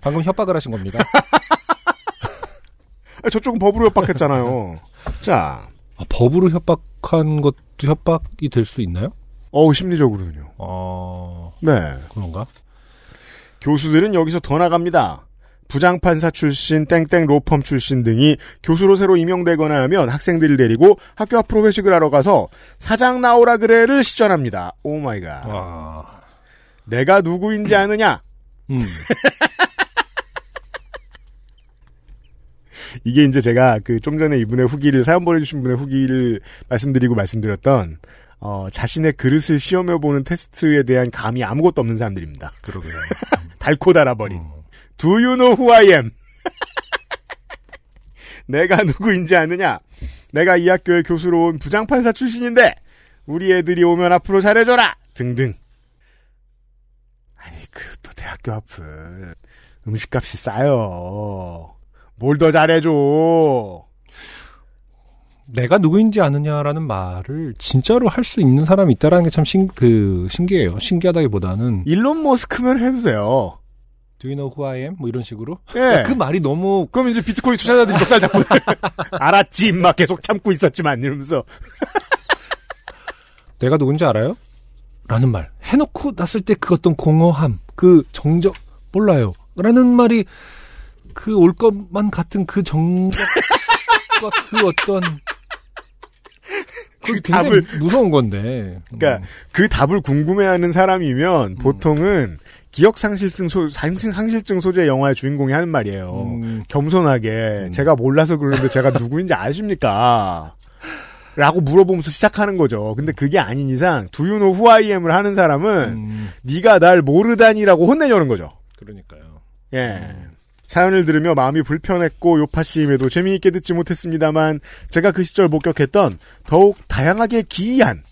방금 협박을 하신 겁니다. 아, 저쪽은 법으로 협박했잖아요. 자, 아, 법으로 협박한 것도 협박이 될 수 있나요? 어우, 심리적으로는요. 어, 네. 그런가? 교수들은 여기서 더 나갑니다. 부장판사 출신, 땡땡 로펌 출신 등이 교수로 새로 임용되거나 하면 학생들을 데리고 학교 앞으로 회식을 하러 가서 사장 나오라 그래를 시전합니다. oh my god. 아, 내가 누구인지 아느냐? 음, 이게 이제 제가 그 좀 전에 이분의 후기를 사연 보내주신 분의 후기를 말씀드리고 말씀드렸던 어, 자신의 그릇을 시험해 보는 테스트에 대한 감이 아무것도 없는 사람들입니다. 그러게요. 달코 달아버린. 음, Do you know who I am? 내가 누구인지 아느냐? 내가 이 학교의 교수로 온 부장판사 출신인데 우리 애들이 오면 앞으로 잘해줘라 등등. 아니 그 또 대학교 앞은 음식값이 싸요. 뭘 더 잘해줘? 내가 누구인지 아느냐라는 말을 진짜로 할 수 있는 사람이 있다라는 게 참 신, 그, 신기해요. 신기하다기보다는, 일론 머스크면 해도 돼요. Do you know who I am? 뭐 이런 식으로? 예. 그 말이 너무, 그럼 이제 비트코인 투자자들이 멱살 잡고 알았지 막 계속 참고 있었지만 이러면서 내가 누군지 알아요? 라는 말. 해놓고 났을 때 그 어떤 공허함, 그 정적, 몰라요. 라는 말이 그 올 것만 같은 그 정적과 그 어떤, 그 답을- 무서운 건데. 그러니까 그 답을 궁금해하는 사람이면 보통은 기억 상실증 소 상실 상실증 소재 영화의 주인공이 하는 말이에요. 음, 겸손하게 제가 몰라서 그러는데 제가 누구인지 아십니까? 라고 물어보면서 시작하는 거죠. 근데 그게 아닌 이상 I am을 하는 사람은 음, 네가 날 모르다니라고 혼내려는 거죠. 그러니까요. 예. 사연을 들으며 마음이 불편했고 요파 씨임에도 재미있게 듣지 못했습니다만 제가 그 시절 목격했던 더욱 다양하게 기이한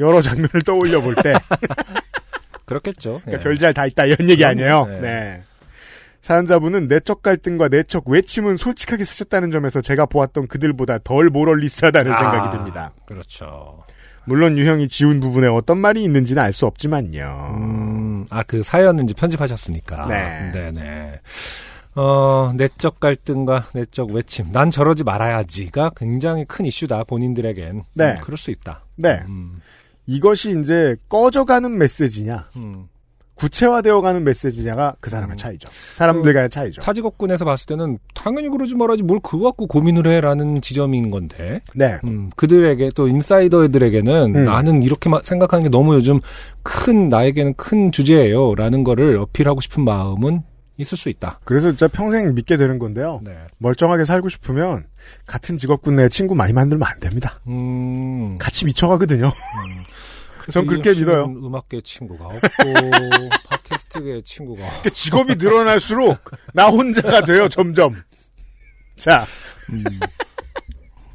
여러 장면을 떠올려 볼 때 그렇겠죠. 그러니까 예. 별잘 다 있다 이런 얘기 아니에요. 네. 네. 사연자분은 내적 갈등과 내적 외침은 솔직하게 쓰셨다는 점에서 제가 보았던 그들보다 덜 모럴리스하다는 아. 생각이 듭니다. 그렇죠. 물론 유형이 지운 부분에 어떤 말이 있는지는 알 수 없지만요. 음, 아, 그 사연은 이제 편집하셨으니까. 네. 네네. 어, 내적 갈등과 내적 외침. 난 저러지 말아야지가 굉장히 큰 이슈다, 본인들에겐. 네. 음, 그럴 수 있다. 네. 음, 이것이 이제 꺼져가는 메시지냐, 음. 구체화되어가는 메시지냐가 그 사람의 음. 차이죠. 사람들 간의 차이죠. 타직업군에서 봤을 때는 당연히 그러지 말아야지 뭘 그거 갖고 고민을 해라는 지점인 건데. 네. 음, 그들에게 또 인사이더들에게는 음. 나는 이렇게 마- 생각하는 게 너무 요즘 큰 나에게는 큰 주제예요라는 거를 어필하고 싶은 마음은 있을 수 있다. 그래서 진짜 평생 믿게 되는 건데요. 네. 멀쩡하게 살고 싶으면 같은 직업군 내 친구 많이 만들면 안 됩니다. 음. 같이 미쳐가거든요. 전 그렇게 믿어요. 음악계 친구가 없고 팟캐스트계 친구가. 그러니까 직업이 늘어날수록 나 혼자가 돼요, 점점. 자, 음.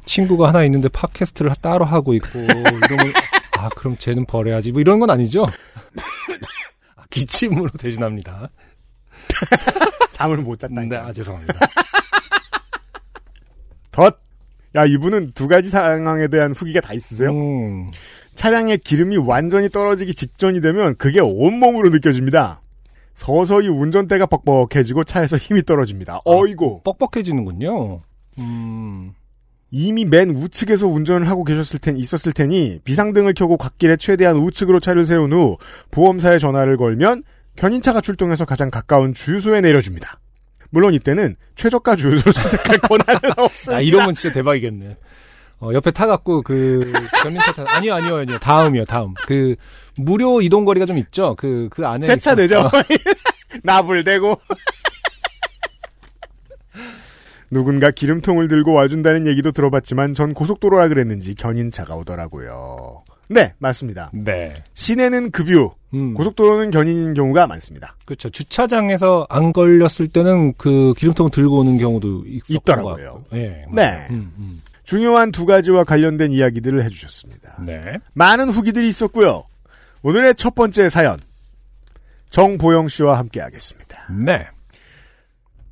친구가 하나 있는데 팟캐스트를 따로 하고 있고 이러면 아 그럼 쟤는 버려야지 뭐 이런 건 아니죠? 아, 기침으로 대신합니다. 잠을 못 잤다. 네, 아 죄송합니다. 덧! 야, 이분은 두 가지 상황에 대한 후기가 다 있으세요? 음, 차량의 기름이 완전히 떨어지기 직전이 되면 그게 온몸으로 느껴집니다. 서서히 운전대가 뻑뻑해지고 차에서 힘이 떨어집니다. 어이고. 뻑뻑해지는군요. 음, 이미 맨 우측에서 운전을 하고 계셨을 텐 있었을 테니 비상등을 켜고 갓길에 최대한 우측으로 차를 세운 후 보험사에 전화를 걸면 견인차가 출동해서 가장 가까운 주유소에 내려줍니다. 물론 이때는 최저가 주유소를 선택할 권한은 없습니다. 아, 이러면 진짜 대박이겠네. 어, 옆에 타갖고, 그, 견인차 타, 아니요, 아니요, 아니요. 다음이요, 다음. 그, 무료 이동 거리가 좀 있죠? 그, 그 안에. 세차. 되죠? 어, 나불 대고. 누군가 기름통을 들고 와준다는 얘기도 들어봤지만 전 고속도로라 그랬는지 견인차가 오더라고요. 네, 맞습니다. 네. 시내는 급유, 음, 고속도로는 견인인 경우가 많습니다. 그렇죠. 주차장에서 안 걸렸을 때는 그 기름통 들고 오는 경우도 있더라고요. 예. 네. 음, 음. 중요한 두 가지와 관련된 이야기들을 해주셨습니다. 네. 많은 후기들이 있었고요. 오늘의 첫 번째 사연 정보영 씨와 함께하겠습니다. 네.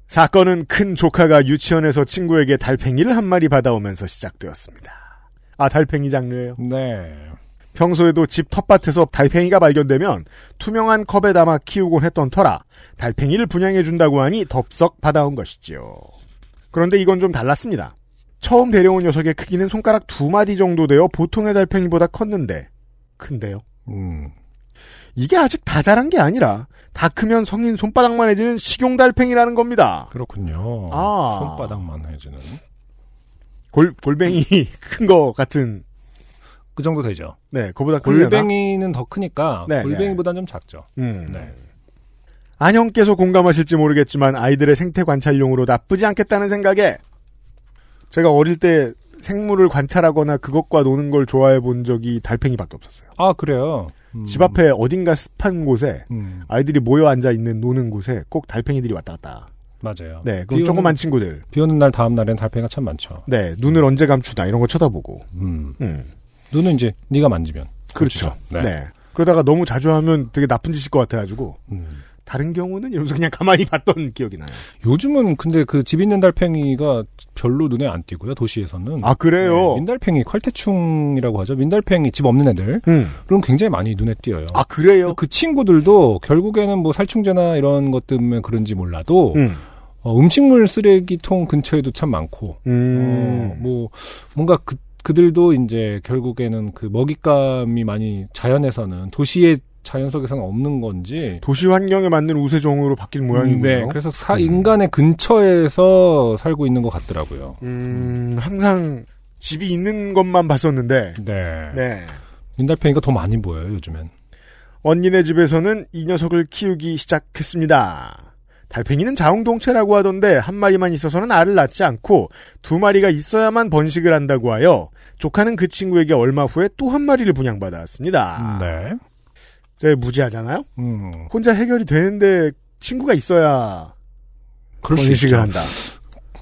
사건은 큰 조카가 유치원에서 친구에게 달팽이를 한 마리 받아오면서 시작되었습니다. 아 달팽이 장르예요. 네. 평소에도 집 텃밭에서 달팽이가 발견되면 투명한 컵에 담아 키우곤 했던 터라 달팽이를 분양해준다고 하니 덥석 받아온 것이지요. 그런데 이건 좀 달랐습니다. 처음 데려온 녀석의 크기는 손가락 두 마디 정도 되어 보통의 달팽이보다 컸는데 큰데요. 음. 이게 아직 다 자란 게 아니라 다 크면 성인 손바닥만 해지는 식용 달팽이라는 겁니다. 그렇군요. 아. 손바닥만 해주는. 골 골뱅이 큰 거 같은 그 정도 되죠. 네 그보다? 골뱅이는 더 크니까 네, 골뱅이보다는 좀 작죠. 음. 네. 안형께서 공감하실지 모르겠지만 아이들의 생태 관찰용으로 나쁘지 않겠다는 생각에 제가 어릴 때 생물을 관찰하거나 그것과 노는 걸 좋아해 본 적이 달팽이밖에 없었어요. 아 그래요. 음. 집 앞에 어딘가 습한 곳에 음, 아이들이 모여 앉아 있는 노는 곳에 꼭 달팽이들이 왔다 갔다. 맞아요. 네, 비그 오는- 조그만 친구들. 비 오는 날 다음 날엔 달팽이가 참 많죠. 네, 눈을 언제 감추나 이런 거 쳐다보고. 음. 음, 눈은 이제 네가 만지면. 그렇죠. 네. 네. 그러다가 너무 자주 하면 되게 나쁜 짓일 것 같아가지고 음. 다른 경우는 이러면서 그냥 가만히 봤던 기억이 나요. 요즘은 근데 그 집 있는 달팽이가 별로 눈에 안 띄고요. 도시에서는. 아 그래요? 네, 민달팽이 콸태충이라고 하죠. 민달팽이 집 없는 애들. 음. 그럼 굉장히 많이 눈에 띄어요. 아 그래요? 그 친구들도 결국에는 뭐 살충제나 이런 것 때문에 그런지 몰라도 음. 어, 음식물 쓰레기통 근처에도 참 많고 음. 어, 뭐 뭔가 그 그들도 이제 결국에는 그 먹잇감이 많이 자연에서는 도시의 자연 속에서는 없는 건지 도시 환경에 맞는 우세종으로 바뀐 모양이군요. 네, 그래서 사- 음. 인간의 근처에서 살고 있는 것 같더라고요. 음, 항상 집이 있는 것만 봤었는데, 네. 네. 민달팽이가 더 많이 보여요 요즘엔. 언니네 집에서는 이 녀석을 키우기 시작했습니다. 달팽이는 자웅동체라고 하던데 한 마리만 있어서는 알을 낳지 않고 두 마리가 있어야만 번식을 한다고 하여 조카는 그 친구에게 얼마 후에 또 한 마리를 분양받았습니다. 네. 제 무지하잖아요. 음. 혼자 해결이 되는데 친구가 있어야 그럴 수 있죠. 한다.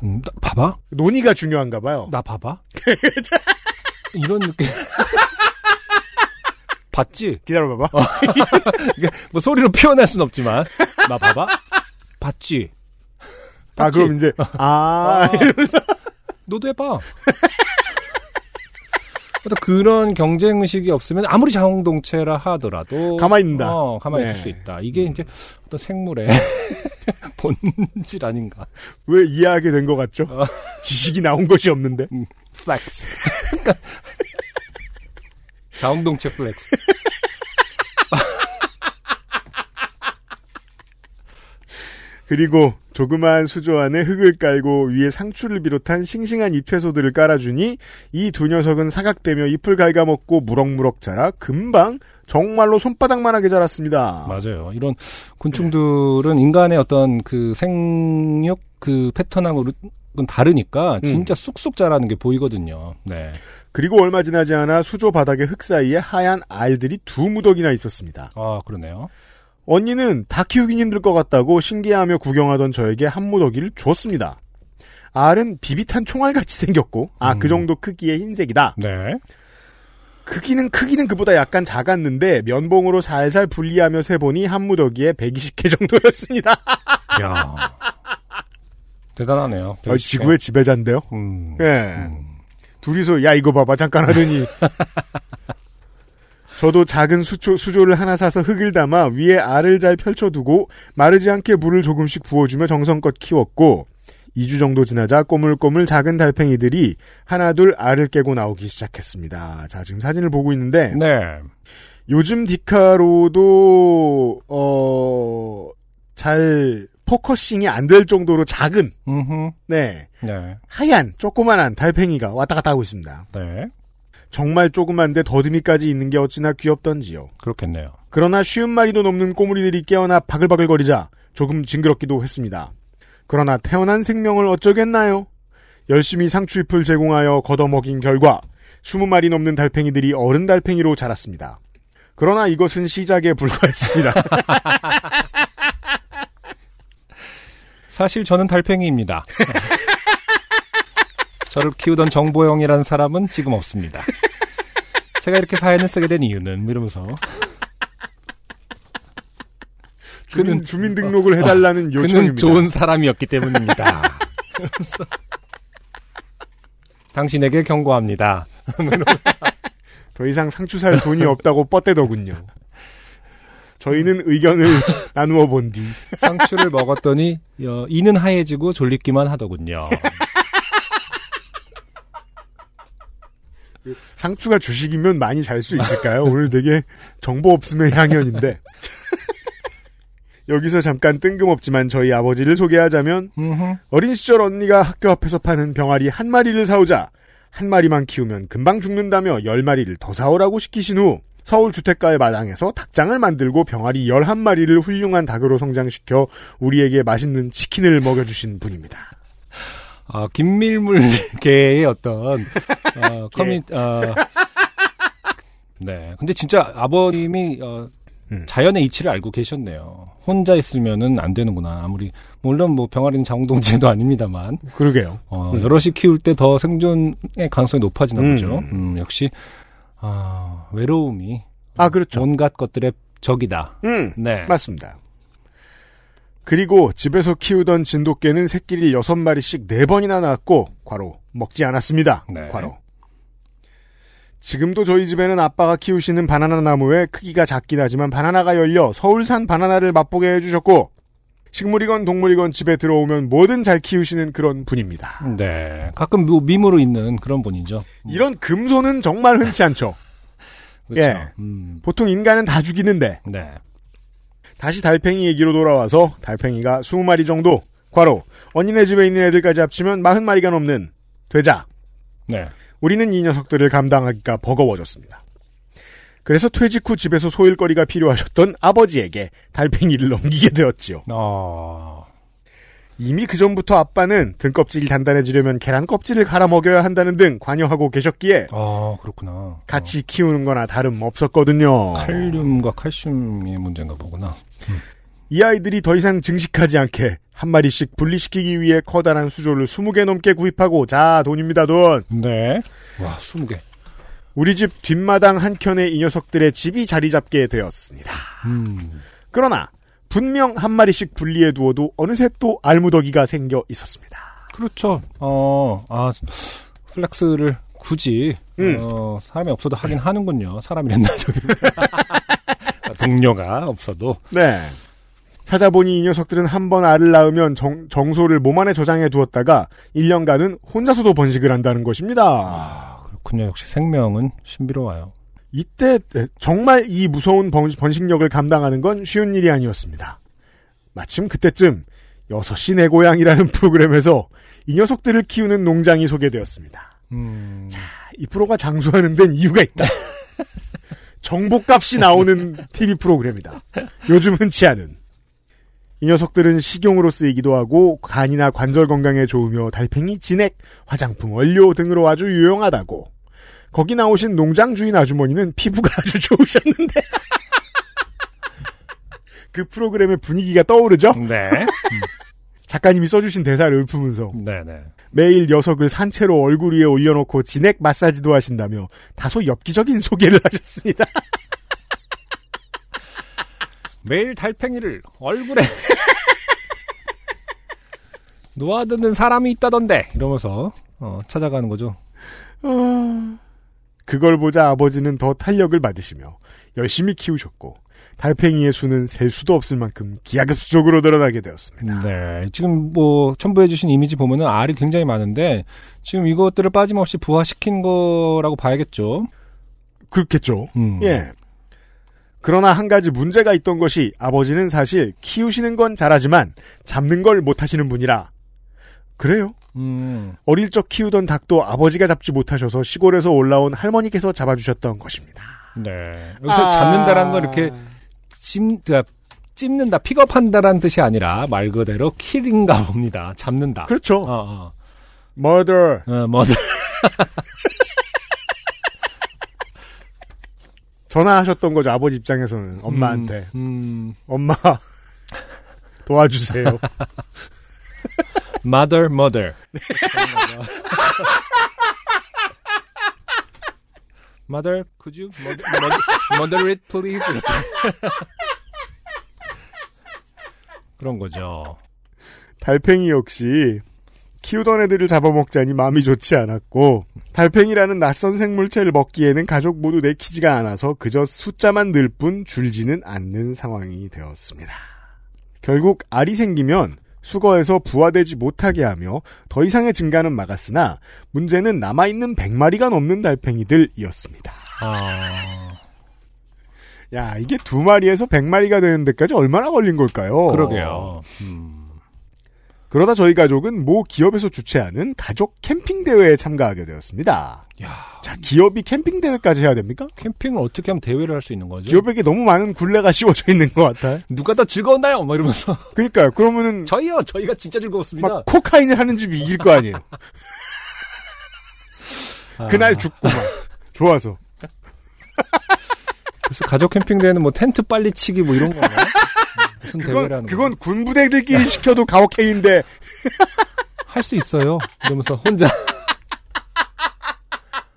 음, 나- 봐봐. 논의가 중요한가 봐요. 나 봐봐. 이런 느낌. 봤지? 기다려봐봐. 이게 뭐 소리로 표현할 순 없지만 나 봐봐. 봤지? 아 봤지? 그럼 이제 아, 아. 이러면서 너도 해봐. 어떤 그런 경쟁 의식이 없으면 아무리 자웅동체라 하더라도 가만히 있는다. 어, 가만히 네. 있을 수 있다. 이게 이제 어떤 생물의 본질 아닌가. 왜 이해하게 된 것 같죠? 어. 지식이 나온 것이 없는데. flex. 자웅동체 flex. 그리고 조그마한 수조 안에 흙을 깔고 위에 상추를 비롯한 싱싱한 잎채소들을 깔아주니 이 두 녀석은 사각대며 잎을 갉아먹고 무럭무럭 자라 금방 정말로 손바닥만하게 자랐습니다. 맞아요. 이런 곤충들은 인간의 어떤 그 생육 그 패턴하고는 다르니까 진짜 쑥쑥 자라는 게 보이거든요. 네. 그리고 얼마 지나지 않아 수조 바닥의 흙 사이에 하얀 알들이 두 무더기나 있었습니다. 아, 그러네요. 언니는 다 키우긴 힘들 것 같다고 신기해하며 구경하던 저에게 한 무더기를 줬습니다. 알은 비비탄 총알같이 생겼고 아그 음. 정도 크기의 흰색이다. 네. 크기는 크기는 그보다 약간 작았는데 면봉으로 살살 분리하며 세보니 한 무더기에 120개 정도였습니다. 야 대단하네요. 아, 지구의 지배자인데요. 음. 예. 음. 둘이서 야 이거 봐봐 잠깐 하더니 저도 작은 수조, 수조를 하나 사서 흙을 담아 위에 알을 잘 펼쳐두고 마르지 않게 물을 조금씩 부어주며 정성껏 키웠고 2주 정도 지나자 꼬물꼬물 작은 달팽이들이 하나둘 알을 깨고 나오기 시작했습니다. 자, 지금 사진을 보고 있는데 네. 요즘 디카로도 어, 잘 focusing이 안 될 정도로 작은. 네. 네. 하얀 조그만한 달팽이가 왔다 갔다 하고 있습니다. 네. 정말 조그만데 더듬이까지 있는 게 어찌나 귀엽던지요. 그렇겠네요. 그러나 쉰 마리도 넘는 꼬물이들이 깨어나 바글바글거리자 조금 징그럽기도 했습니다. 그러나 태어난 생명을 어쩌겠나요? 열심히 상추잎을 제공하여 걷어먹인 결과 20마리 넘는 달팽이들이 어른 달팽이로 자랐습니다. 그러나 이것은 시작에 불과했습니다. 사실 저는 달팽이입니다. 저를 키우던 정보영이라는 사람은 지금 없습니다. 제가 이렇게 사연을 쓰게 된 이유는 뭐 이러면서 주민, 그는- 주민 등록을 해달라는 그는 요청입니다. 좋은 사람이었기 때문입니다. 그러면서 당신에게 경고합니다. 더 이상 상추 살 돈이 없다고 뻗대더군요. 저희는 의견을 나누어 본 뒤 상추를 먹었더니 어, 이는 하얘지고 졸리기만 하더군요. 상추가 주식이면 많이 잘 수 있을까요? 오늘 되게 정보 없음의 향연인데. 여기서 잠깐 뜬금없지만 저희 아버지를 소개하자면. 어린 시절 언니가 학교 앞에서 파는 병아리 한 마리를 사오자 한 마리만 키우면 금방 죽는다며 열 마리를 더 사오라고 시키신 후 서울 주택가의 마당에서 닭장을 만들고 병아리 11마리를 훌륭한 닭으로 성장시켜 우리에게 맛있는 치킨을 먹여주신 분입니다. 아, 김밀물계의 어떤 어, 커뮤 어, 네. 근데 진짜 아버님이 어, 음. 자연의 이치를 알고 계셨네요. 혼자 있으면은 안 되는구나. 아무리 물론 뭐 병아리는 자웅동체도 아닙니다만 그러게요. 어, 음. 여럿이 키울 때 더 생존의 가능성이 높아지나 음. 보죠. 음, 역시 아, 외로움이 아, 그렇죠. 온갖 것들의 적이다. 음. 네. 맞습니다. 그리고 집에서 키우던 진돗개는 새끼를 여섯 마리씩 네 번이나 낳았고 과로 먹지 않았습니다. 네. 과로. 지금도 저희 집에는 아빠가 키우시는 바나나 나무에 크기가 작긴 하지만 바나나가 열려 서울산 바나나를 맛보게 해주셨고 식물이건 동물이건 집에 들어오면 뭐든 잘 키우시는 그런 분입니다. 네. 가끔 뭐 밈으로 있는 그런 분이죠. 이런 금손은 정말 흔치 않죠. 그렇죠. 예. 음, 보통 인간은 다 죽이는데 네. 다시 달팽이 얘기로 돌아와서 달팽이가 20마리 정도 과로 언니네 집에 있는 애들까지 합치면 40마리가 넘는 되자 네. 우리는 이 녀석들을 감당하기가 버거워졌습니다. 그래서 퇴직 후 집에서 소일거리가 필요하셨던 아버지에게 달팽이를 넘기게 되었지요. 어, 이미 그 전부터 아빠는 등껍질이 단단해지려면 계란 껍질을 갈아 먹여야 한다는 등 관여하고 계셨기에 아, 그렇구나. 같이 키우는 거나 다름 없었거든요. 어, 칼륨과 칼슘의 문제인가 보구나. 이 아이들이 더 이상 증식하지 않게 한 마리씩 분리시키기 위해 커다란 수조를 20개 넘게 구입하고 자 돈입니다 돈. 네. 와, 20개. 우리 집 뒷마당 한켠에 이 녀석들의 집이 자리 잡게 되었습니다. 음. 그러나 분명 한 마리씩 분리해 두어도 어느새 또 알무더기가 생겨 있었습니다. 그렇죠. 어, 아, flex를 굳이, 음. 어, 사람이 없어도 하긴 하는군요. 사람이랬나, 저기. 동료가 없어도. 네. 찾아보니 이 녀석들은 한 번 알을 낳으면 정, 정소를 몸 안에 저장해 두었다가 1년간은 혼자서도 번식을 한다는 것입니다. 그렇군요. 역시 생명은 신비로워요. 이때 정말 이 무서운 번, 번식력을 감당하는 건 쉬운 일이 아니었습니다. 마침 그때쯤 6시 내 고향이라는 프로그램에서 이 녀석들을 키우는 농장이 소개되었습니다. 음. 이 프로가 장수하는 데는 이유가 있다. 정보값이 나오는 TV 프로그램이다. 요즘 흔치 않은. 이 녀석들은 식용으로 쓰이기도 하고 간이나 관절 건강에 좋으며 달팽이 진액, 화장품 원료 등으로 아주 유용하다고. 거기 나오신 농장 주인 아주머니는 피부가 아주 좋으셨는데. 그 프로그램의 분위기가 떠오르죠? 네. 작가님이 써주신 대사를 읊으면서 네네. 매일 녀석을 산채로 얼굴 위에 올려놓고 진액 마사지도 하신다며 다소 엽기적인 소개를 하셨습니다. 매일 달팽이를 얼굴에 놓아두는 사람이 있다던데 이러면서 어, 찾아가는 거죠. 어, 그걸 보자 아버지는 더 탄력을 받으시며 열심히 키우셨고 달팽이의 수는 셀 수도 없을 만큼 기하급수적으로 늘어나게 되었습니다. 네. 지금 뭐 첨부해주신 이미지 보면은 알이 굉장히 많은데 지금 이것들을 빠짐없이 부화시킨 거라고 봐야겠죠. 그렇겠죠. 음. 예. 그러나 한 가지 문제가 있던 것이 아버지는 사실 키우시는 건 잘하지만 잡는 걸 못하시는 분이라. 그래요. 음. 어릴 적 키우던 닭도 아버지가 잡지 못하셔서 시골에서 올라온 할머니께서 잡아주셨던 것입니다. 네. 여기서 잡는다라는 건 이렇게 찜, 그러니까 찝는다, 픽업한다라는 뜻이 아니라 말 그대로 킬인가 봅니다. 잡는다. 그렇죠. 어, 어. murder. 어, 뭐, 전화하셨던 거죠. 아버지 입장에서는 엄마한테. 음, 엄마 도와주세요. mother, mother. mother, could you mother, mother, mother it please? 그런 거죠. 달팽이 역시 키우던 애들을 잡아먹자니 마음이 좋지 않았고 달팽이라는 낯선 생물체를 먹기에는 가족 모두 내키지가 않아서 그저 숫자만 늘 뿐 줄지는 않는 상황이 되었습니다. 결국 알이 생기면 수거해서 부화되지 못하게 하며 더 이상의 증가는 막았으나 문제는 남아있는 100마리가 넘는 달팽이들이었습니다. 아, 야 이게 두 마리에서 100마리가 되는 데까지 얼마나 걸린 걸까요? 그러게요. 음. 그러다 저희 가족은 모 기업에서 주최하는 가족 캠핑 대회에 참가하게 되었습니다. 야, 자, 기업이 캠핑 대회까지 해야 됩니까? 캠핑을 어떻게 하면 대회를 할 수 있는 거죠? 기업에게 너무 많은 굴레가 씌워져 있는 것 같아요. 누가 더 즐거웠나요? 막 이러면서 그러니까요. 그러면은 저희요, 저희가 진짜 즐거웠습니다. 막 코카인을 하는 집이 이길 거 아니에요. 아, 그날 죽고 막 좋아서. 그래서 가족 캠핑 대회는 뭐 텐트 빨리 치기 뭐 이런 거나 무슨 그건 그건 군부대들끼리 시켜도 가혹행인데 할 수 있어요. 이러면서 혼자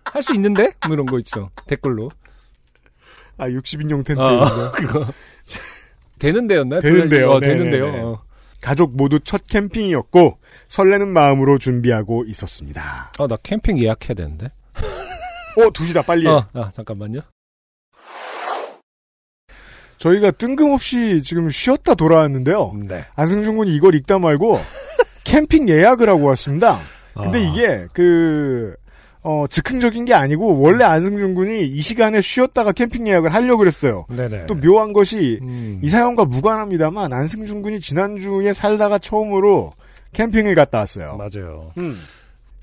할 수 있는데 뭐 이런 거 있죠. 댓글로. 아 60인용 텐트 어, 그거 되는데였나요? 되는데요. 어, 네네네. 되는데요. 어. 가족 모두 첫 캠핑이었고 설레는 마음으로 준비하고 있었습니다. 어, 나 캠핑 예약해야 되는데. 어, 두시다 빨리. 해. 어, 아, 잠깐만요. 저희가 뜬금없이 지금 쉬었다 돌아왔는데요. 네. 안승준 군이 이걸 읽다 말고 캠핑 예약을 하고 왔습니다. 근데 아. 이게 그 어, 즉흥적인 게 아니고 원래 안승준 군이 이 시간에 쉬었다가 캠핑 예약을 하려고 그랬어요. 네네. 또 묘한 것이 음. 이 사연과 무관합니다만 안승준 군이 지난주에 살다가 처음으로 캠핑을 갔다 왔어요. 맞아요. 음.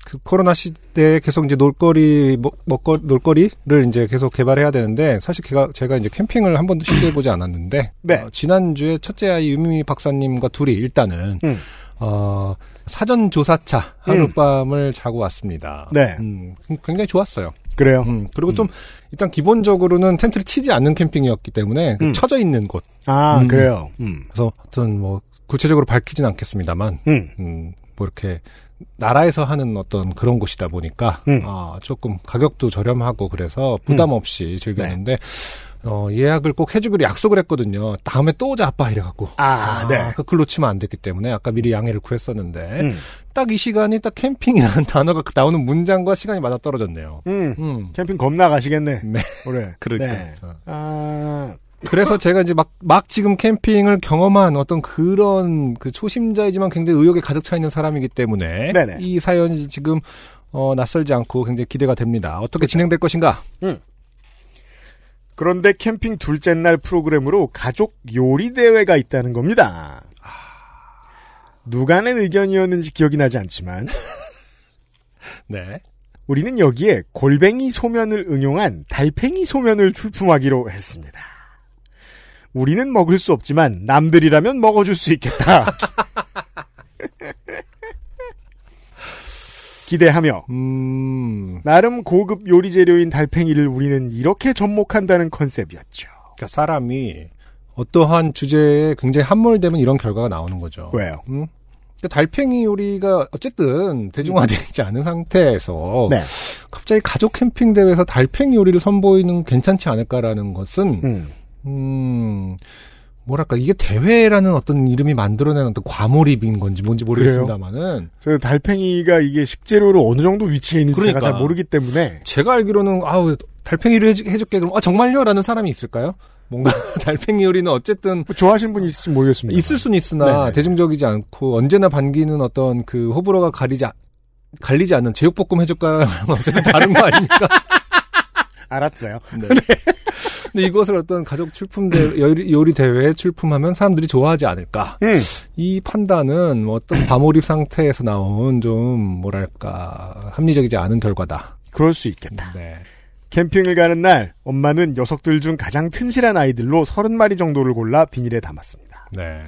그 코로나 시대에 계속 이제 놀거리 먹, 먹거 놀거리를 이제 계속 개발해야 되는데 사실 제가 제가 이제 캠핑을 한 번도 시도해 보지 않았는데 네. 어, 지난주에 첫째 아이 유미 박사님과 둘이 일단은 음. 어, 사전 조사차 하룻밤을 자고 왔습니다. 네. 음, 굉장히 좋았어요. 그래요. 음, 그리고 좀 일단 기본적으로는 텐트를 치지 않는 캠핑이었기 때문에 그 음. 쳐져 있는 곳. 아, 음. 그래요. 음. 그래서 어떤 뭐 구체적으로 밝히진 않겠습니다만 음. 음, 뭐 이렇게 나라에서 하는 어떤 그런 곳이다 보니까 음. 아, 조금 가격도 저렴하고 그래서 부담 없이 즐겼는데 어, 예약을 꼭 해주기로 약속을 했거든요. 다음에 또 오자 아빠 이래갖고. 아, 네. 그 놓치면 안 됐기 때문에 아까 미리 양해를 구했었는데 음. 딱이 시간이 딱 캠핑이라는 단어가 그 나오는 문장과 시간이 맞아 떨어졌네요. 음. 음. 캠핑 겁나 가시겠네. 네. 올해. 그러니까. 네. 어. 아, 그래서 제가 이제 막, 막 지금 캠핑을 경험한 어떤 그런 그 초심자이지만 굉장히 의욕에 가득 차 있는 사람이기 때문에 네네. 이 사연이 지금 어, 낯설지 않고 굉장히 기대가 됩니다. 어떻게 진행될 것인가? 그런데 캠핑 둘째 날 프로그램으로 가족 요리 대회가 있다는 겁니다. 누가 낸 의견이었는지 기억이 나지 않지만 네. 우리는 여기에 골뱅이 소면을 응용한 달팽이 소면을 출품하기로 했습니다. 우리는 먹을 수 없지만 남들이라면 먹어줄 수 있겠다. 기대하며 음, 나름 고급 요리 재료인 달팽이를 우리는 이렇게 접목한다는 컨셉이었죠. 그러니까 사람이 어떠한 주제에 굉장히 함몰되면 이런 결과가 나오는 거죠. 왜요? 음? 그러니까 달팽이 요리가 어쨌든 대중화되어 있지 않은 상태에서 네. 갑자기 가족 캠핑 대회에서 달팽이 요리를 선보이는 건 괜찮지 않을까라는 것은 음. 음, 뭐랄까, 이게 대회라는 어떤 이름이 만들어낸 어떤 과몰입인 건지 뭔지 모르겠습니다만은, 저 달팽이가 이게 식재료로 어느 정도 위치에 있는지 제가 그러니까. 잘 모르기 때문에 제가 알기로는, 아우, 달팽이를 해주, 해줄게. 그럼, 아, 정말요? 라는 사람이 있을까요? 뭔가 달팽이 요리는 어쨌든 뭐 좋아하시는 분이 있을지 모르겠습니다. 있을 수는 있으나 네네. 대중적이지 않고 언제나 반기는 어떤 그 호불호가 가리지 아- 갈리지 않는 제육볶음 해줄까랑 어쨌든 다른 거 아닙니까? 알았어요. 네. 근데 이것을 어떤 가족 출품 대 요리, 요리 대회에 출품하면 사람들이 좋아하지 않을까? 음. 이 판단은 뭐 어떤 과몰입 상태에서 나온 좀 뭐랄까 합리적이지 않은 결과다. 그럴 수 있겠다. 네. 캠핑을 가는 날 엄마는 녀석들 중 가장 튼실한 아이들로 30마리 정도를 골라 비닐에 담았습니다. 네.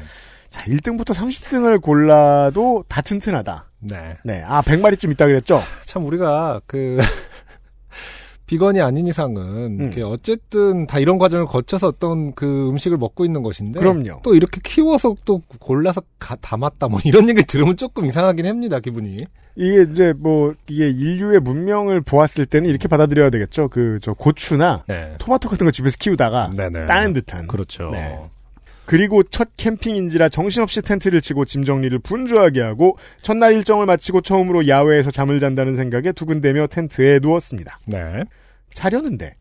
자, 1등부터 30등을 골라도 다 튼튼하다. 네. 네. 아, 100마리쯤 있다 그랬죠? 참 우리가 그 비건이 아닌 이상은 음. 어쨌든 다 이런 과정을 거쳐서 어떤 그 음식을 먹고 있는 것인데 그럼요. 또 이렇게 키워서 또 골라서 가- 담았다 뭐 이런 얘기 들으면 조금 이상하긴 합니다 기분이 이게 이제 뭐, 이게 인류의 문명을 보았을 때는 이렇게 받아들여야 되겠죠. 그, 저 고추나 네. 토마토 같은 거 집에서 키우다가 네네. 따는 듯한. 그렇죠 네. 그리고 첫 캠핑인지라 정신없이 텐트를 치고 짐 정리를 분주하게 하고 첫날 일정을 마치고 처음으로 야외에서 잠을 잔다는 생각에 두근대며 텐트에 누웠습니다. 네. 자려는데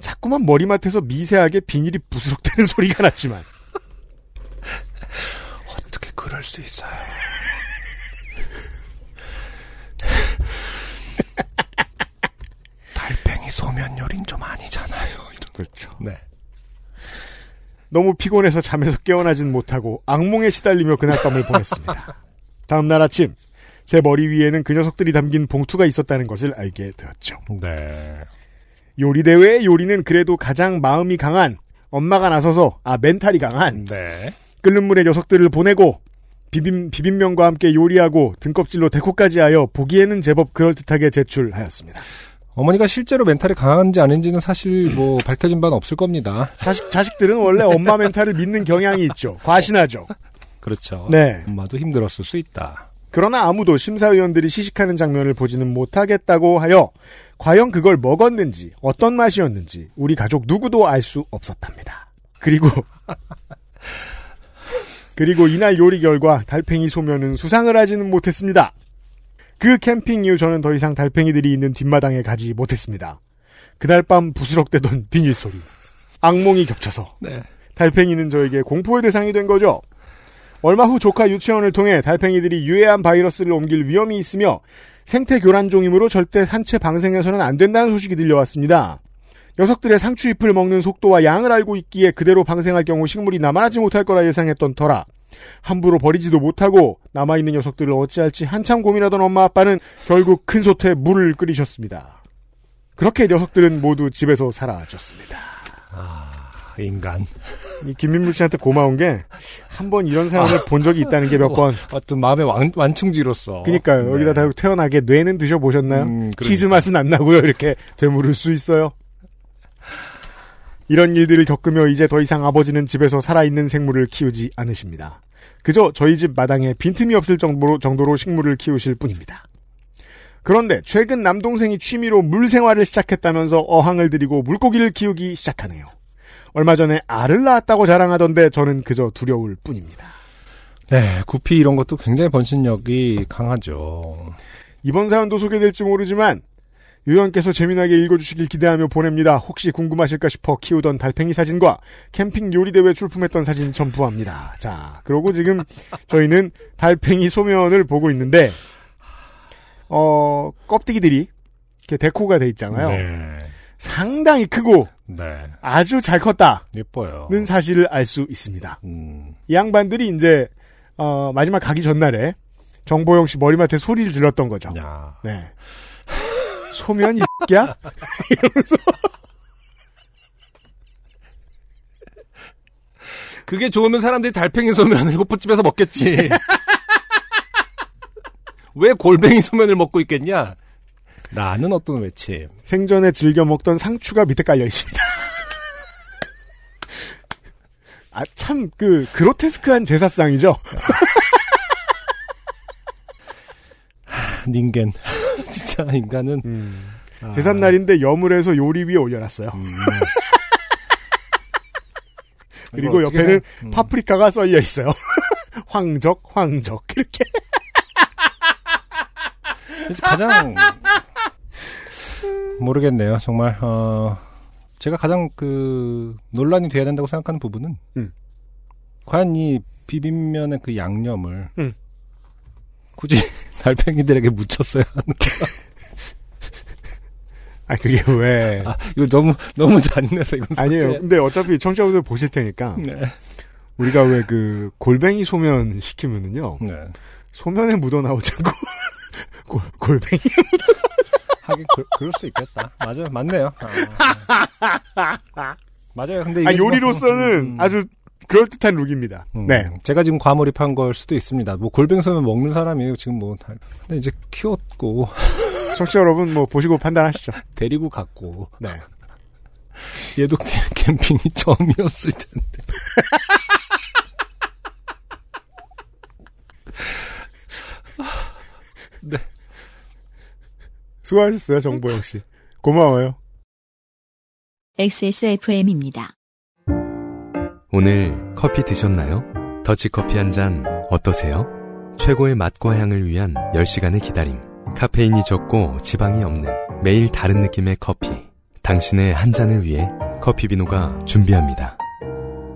자꾸만 머리맡에서 미세하게 비닐이 부스럭대는 소리가 났지만 어떻게 그럴 수 있어요 달팽이 소면 요린 좀 아니잖아요 이런 그렇죠. 네. 너무 피곤해서 잠에서 깨어나진 못하고 악몽에 시달리며 그날 밤을 보냈습니다. 다음 날 아침 제 머리 위에는 그 녀석들이 담긴 봉투가 있었다는 것을 알게 되었죠. 네. 요리 대회의 요리는 그래도 가장 마음이 강한 엄마가 나서서 아 mental이 강한 네. 끓는 물에 녀석들을 보내고 비빔 비빔면과 함께 요리하고 등껍질로 deco까지 하여 보기에는 제법 그럴듯하게 제출하였습니다. 어머니가 실제로 mental이 강한지 아닌지는 사실 뭐 밝혀진 바는 없을 겁니다. 자식 자식들은 원래 엄마 mental을 믿는 경향이 있죠. 과신하죠. 그렇죠. 네. 엄마도 힘들었을 수 있다. 그러나 아무도 심사위원들이 시식하는 장면을 보지는 못하겠다고 하여 과연 그걸 먹었는지 어떤 맛이었는지 우리 가족 누구도 알 수 없었답니다. 그리고 그리고 이날 요리 결과 달팽이 소면은 수상을 하지는 못했습니다. 그 캠핑 이후 저는 더 이상 달팽이들이 있는 뒷마당에 가지 못했습니다. 그날 밤 부스럭대던 비닐 소리, 악몽이 겹쳐서 네. 달팽이는 저에게 공포의 대상이 된 거죠. 얼마 후 조카 유치원을 통해 달팽이들이 유해한 바이러스를 옮길 위험이 있으며 생태 교란종이므로 절대 산채 방생해서는 안 된다는 소식이 들려왔습니다. 녀석들의 상추잎을 먹는 속도와 양을 알고 있기에 그대로 방생할 경우 식물이 남아나지 못할 거라 예상했던 터라 함부로 버리지도 못하고 남아있는 녀석들을 어찌할지 한참 고민하던 엄마 아빠는 결국 큰 솥에 물을 끓이셨습니다. 그렇게 녀석들은 모두 집에서 사라졌습니다. 인간. 이 김민물 씨한테 고마운 게 한 번 이런 사람을 본 적이 있다는 게 몇 번. 어 떤 마음의 완, 완충지로서. 그니까요. 여기다 네. 다 태어나게 뇌는 드셔보셨나요? 음, 그러니까. 치즈 맛은 안 나고요. 이렇게 되물을 수 있어요. 이런 일들을 겪으며 이제 더 이상 아버지는 집에서 살아있는 생물을 키우지 않으십니다. 그저 저희 집 마당에 빈틈이 없을 정도로, 정도로 식물을 키우실 뿐입니다. 그런데 최근 남동생이 취미로 물 생활을 시작했다면서 어항을 들이고 물고기를 키우기 시작하네요. 얼마 전에 알을 낳았다고 자랑하던데 저는 그저 두려울 뿐입니다. 네, 구피 이런 것도 굉장히 번신력이 강하죠. 이번 사연도 소개될지 모르지만 유연께서 재미나게 읽어주시길 기대하며 보냅니다. 혹시 궁금하실까 싶어 키우던 달팽이 사진과 캠핑 요리대회 출품했던 사진 첨부합니다. 자, 그러고 지금 저희는 달팽이 소면을 보고 있는데 어 껍데기들이 이렇게 데코가 돼 있잖아요. 네. 상당히 크고 네. 아주 잘 컸다는 예뻐요. 사실을 알 수 있습니다. 음, 이 양반들이 이제 어, 마지막 가기 전날에 정보영 씨 머리맡에 소리를 질렀던 거죠. 야. 네. 소면 이 새끼야? 이러면서 그게 좋으면 사람들이 달팽이 소면을 호프집에서 먹겠지. 왜 골뱅이 소면을 먹고 있겠냐? 라는 어떤 외침. 생전에 즐겨 먹던 상추가 밑에 깔려 있습니다. 아, 참, 그, 그로테스크한 제사상이죠? 닌겐. 진짜 인간은. 아, 제삿날인데 염을 해서 요리 위에 올려놨어요. 음. 그리고 옆에는 생- 음. 파프리카가 썰려 있어요. 황적, 황적. 이렇게. 가장 모르겠네요. 정말 어 제가 가장 그 논란이 돼야 된다고 생각하는 부분은 음. 과연 이 비빔면의 그 양념을 음. 굳이 달팽이들에게 묻혔어야 하는 아 그게 왜 아, 이거 너무 너무 잔인해서 이건 아니에요. 삭제- 근데 어차피 청취자분들 보실 테니까 네. 우리가 왜 그 골뱅이 소면 시키면은요 네. 소면에 묻어 골, 골뱅이 하긴 그, 그럴 수 있겠다. 맞아요. 맞네요. 아. 맞아요. 근데 아 뭐- 요리로서는 음, 아주 그럴 듯한 룩입니다. 음, 네. 제가 지금 과몰입한 걸 수도 있습니다. 뭐 골뱅이 소면 먹는 사람이에요. 지금 뭐 다- 근데 이제 키웠고 청취자 여러분 뭐 보시고 판단하시죠. 데리고 갔고 네. 얘도 캠- 캠핑이 처음이었을 텐데. 수고하셨어요 정보영 씨. 고마워요. XSFM입니다. 오늘 커피 드셨나요? 더치커피 한 잔 어떠세요? 최고의 맛과 향을 위한 10시간의 기다림. 카페인이 적고 지방이 없는 매일 다른 느낌의 커피. 당신의 한 잔을 위해 커피비노가 준비합니다.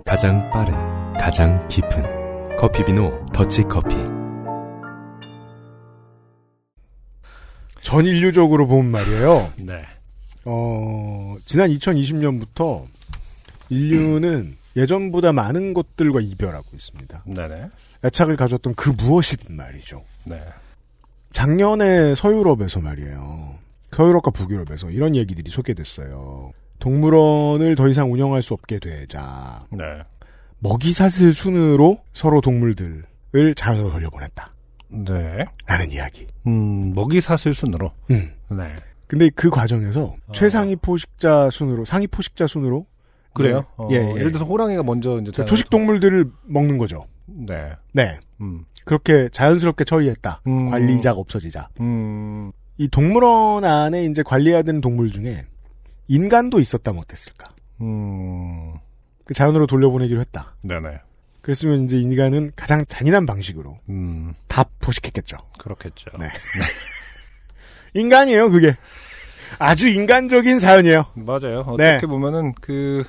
가장 빠른, 가장 깊은 커피비노 더치커피. 전 인류적으로 보면 말이에요. 네. 어, 지난 2020년부터 인류는 예전보다 많은 것들과 이별하고 있습니다. 네네. 애착을 가졌던 그 무엇이든 말이죠. 네. 작년에 서유럽에서 말이에요. 서유럽과 북유럽에서 이런 얘기들이 소개됐어요. 동물원을 더 이상 운영할 수 없게 되자 네. 먹이사슬 순으로 서로 동물들을 자연으로 돌려보냈다. 네. 라는 이야기. 음, 먹이 사슬 순으로. 음. 네. 근데 그 과정에서 어. 최상위 포식자 순으로 상위 포식자 순으로 그래요? 어, 예, 예. 예를 들어서 호랑이가 먼저 이제 그 초식 동물들을 먹는 거죠. 네. 네. 음. 그렇게 자연스럽게 처리했다. 음. 관리자가 없어지자. 음. 이 동물원 안에 이제 관리해야 되는 동물 중에 인간도 있었다면 어땠을까? 음. 그 자연으로 돌려보내기로 했다. 네네. 그랬으면 이제 인간은 가장 잔인한 방식으로 음. 다 포식했겠죠. 그렇겠죠. 네. 인간이에요, 그게. 아주 인간적인 사연이에요. 맞아요. 네. 어떻게 보면은 그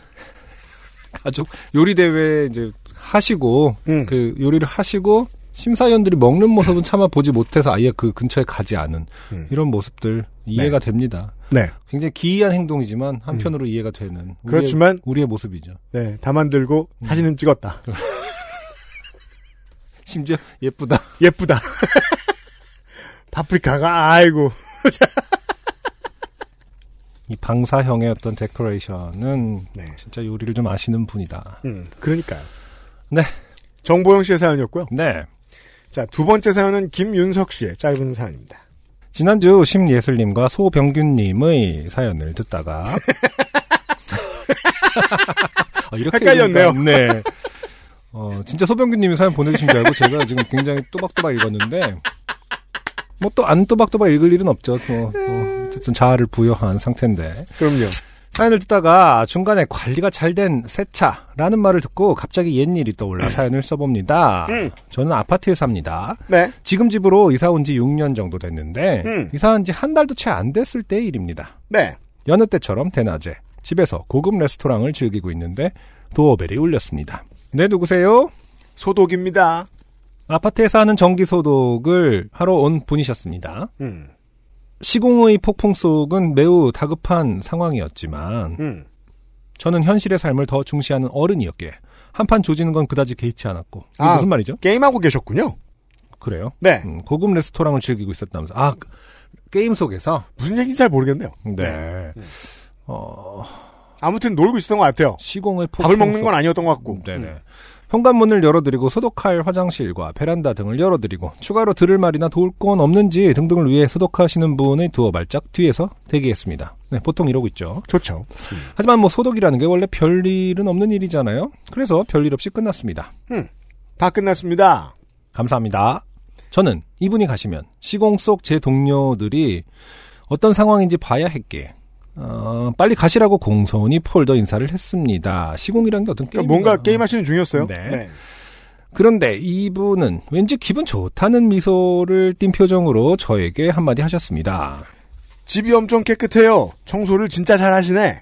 가족 요리 대회 이제 하시고 음. 그 요리를 하시고 심사위원들이 먹는 모습은 차마 보지 못해서 아예 그 근처에 가지 않은 음. 이런 모습들 이해가 됩니다. 네. 굉장히 기이한 행동이지만 한편으로 이해가 되는 우리의, 그렇지만 우리의 모습이죠. 네, 다 만들고 사진은 찍었다. 심지어 예쁘다. 예쁘다. 파프리카가 아이고. 이 방사형의 어떤 데코레이션은 네. 진짜 요리를 좀 아시는 분이다. 음, 그러니까요. 네. 정보영 씨의 사연이었고요. 네. 자, 두 번째 사연은 김윤석 씨의 짧은 사연입니다. 지난주 심예슬님과 소병균님의 사연을 듣다가 어, 이렇게 헷갈렸네요. 네. 어, 진짜 소병균님이 사연 보내주신 줄 알고 제가 지금 굉장히 또박또박 읽었는데 뭐 또 안 또박또박 읽을 일은 없죠. 뭐, 뭐 어쨌든 자아를 부여한 상태인데 그럼요. 사연을 듣다가 중간에 관리가 잘된 세차라는 말을 듣고 갑자기 옛일이 떠올라 사연을 써봅니다. 음. 저는 아파트에 삽니다. 네. 지금 집으로 이사 온 지 6년 정도 됐는데 음. 이사한 지 한 달도 채 안 됐을 때의 일입니다. 네. 여느 때처럼 대낮에 집에서 고급 레스토랑을 즐기고 있는데 도어벨이 울렸습니다. 네, 누구세요? 소독입니다. 아파트에서 하는 전기 소독을 하러 온 분이셨습니다. 음. 시공의 폭풍 속은 매우 다급한 상황이었지만 음. 저는 현실의 삶을 더 중시하는 어른이었기에 한판 조지는 건 그다지 개의치 않았고 이게 아. 무슨 말이죠? 게임하고 계셨군요. 그래요? 네. 음, 고급 레스토랑을 즐기고 있었다면서 아 그- 게임 속에서 무슨 얘기인지 잘 모르겠네요. 네. 어, 아무튼 놀고 있었던 것 같아요. 시공의 폭풍 밥을 먹는 속- 건 아니었던 것 같고. 네네. 음. 현관문을 열어드리고 소독할 화장실과 베란다 등을 열어드리고 추가로 들을 말이나 도울 건 없는지 등등을 위해 소독하시는 분의 두어 발짝 뒤에서 대기했습니다. 네, 보통 이러고 있죠. 좋죠. 하지만 뭐 소독이라는 게 원래 별일은 없는 일이잖아요. 그래서 별일 없이 끝났습니다. 다 끝났습니다. 감사합니다. 저는 이분이 가시면 시공 속 제 동료들이 어떤 상황인지 봐야 했기에 어, 빨리 가시라고 공손히 폴더 인사를 했습니다. 시공이라는 게 어떤 게임 그러니까 뭔가 게임하시는 중이었어요. 네. 그런데 이분은 왠지 기분 좋다는 미소를 띈 표정으로 저에게 한마디 하셨습니다. 집이 엄청 깨끗해요. 청소를 진짜 잘 하시네.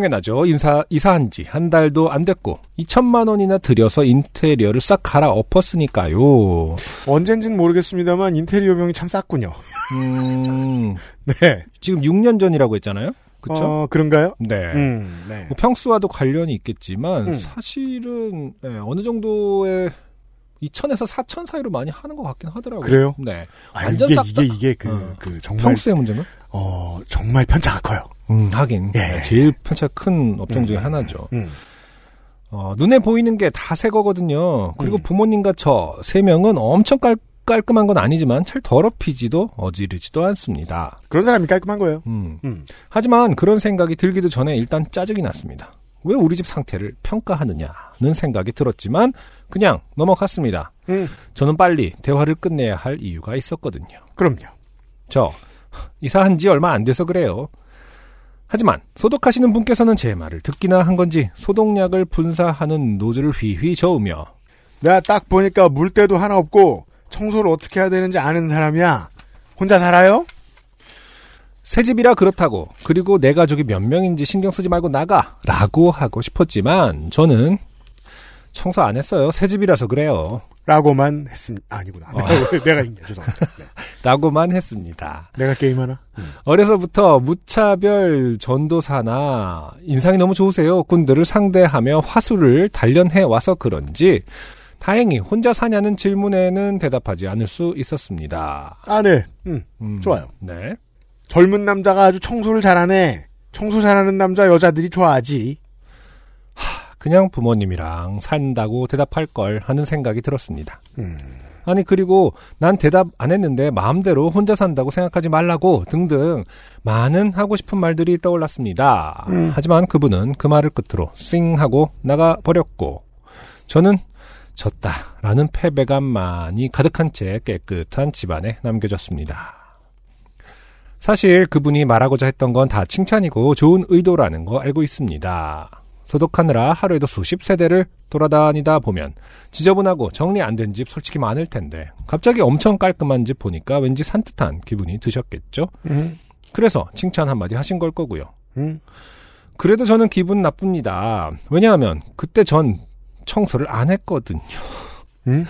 당연하죠. 인사, 이사한 지 한 달도 안 됐고, 2천만 원이나 들여서 인테리어를 싹 갈아 엎었으니까요. 언젠진 모르겠습니다만 인테리어 병이 참 쌌군요. 음, 네. 지금 6년 전이라고 했잖아요? 그쵸? 어, 그런가요? 네. 음, 네. 뭐 평수와도 관련이 있겠지만, 음. 사실은, 네, 어느 정도의 2천에서 4천 사이로 많이 하는 것 같긴 하더라고요. 그래요? 네. 아, 완전 이게, 싹 다- 이게, 이게, 그, 어. 그, 정말, 평수의 문제는? 어, 정말 편차가 커요. 음, 하긴. 예. 네, 제일 편차가 큰 업종 중에 하나죠. 음. 어, 눈에 보이는 게 다 새 거거든요. 그리고 음. 부모님과 저 세 명은 엄청 깔, 깔끔한 건 아니지만 잘 더럽히지도 어지르지도 않습니다. 그런 사람이 깔끔한 거예요. 음. 음. 하지만 그런 생각이 들기도 전에 일단 짜증이 났습니다. 왜 우리 집 상태를 평가하느냐는 생각이 들었지만 그냥 넘어갔습니다. 음. 저는 빨리 대화를 끝내야 할 이유가 있었거든요. 그럼요. 저 이사한 지 얼마 안 돼서 그래요. 하지만 소독하시는 분께서는 제 말을 듣기나 한 건지 소독약을 분사하는 노즐을 휘휘 저으며 내가 딱 보니까 물때도 하나 없고 청소를 어떻게 해야 되는지 아는 사람이야. 혼자 살아요? 새 집이라 그렇다고 그리고 내 가족이 몇 명인지 신경 쓰지 말고 나가라고 하고 싶었지만 저는 청소 안 했어요. 새 집이라서 그래요. 라고만 했습니다. 아니구나. 어. 내가, 내가. 죄송합니다. 네. 라고만 했습니다. 내가 게임하나? 어려서부터 무차별 전도사나 인상이 너무 좋으세요. 군들을 상대하며 화술을 단련해 와서 그런지 다행히 혼자 사냐는 질문에는 대답하지 않을 수 있었습니다. 아, 네. 음, 음, 좋아요. 네. 젊은 남자가 아주 청소를 잘하네. 청소 잘하는 남자 여자들이 좋아하지. 그냥 부모님이랑 산다고 대답할 걸 하는 생각이 들었습니다. 음. 아니 그리고 난 대답 안 했는데 마음대로 혼자 산다고 생각하지 말라고 등등 많은 하고 싶은 말들이 떠올랐습니다. 음. 하지만 그분은 그 말을 끝으로 싱 하고 나가 버렸고 저는 졌다라는 패배감만이 가득한 채 깨끗한 집안에 남겨졌습니다. 사실 그분이 말하고자 했던 건 다 칭찬이고 좋은 의도라는 거 알고 있습니다. 소독하느라 하루에도 수십 세대를 돌아다니다 보면 지저분하고 정리 안 된 집 솔직히 많을 텐데 갑자기 엄청 깔끔한 집 보니까 왠지 산뜻한 기분이 드셨겠죠? 음. 그래서 칭찬 한마디 하신 걸 거고요. 음. 그래도 저는 기분 나쁩니다. 왜냐하면 그때 전 청소를 안 했거든요. 음?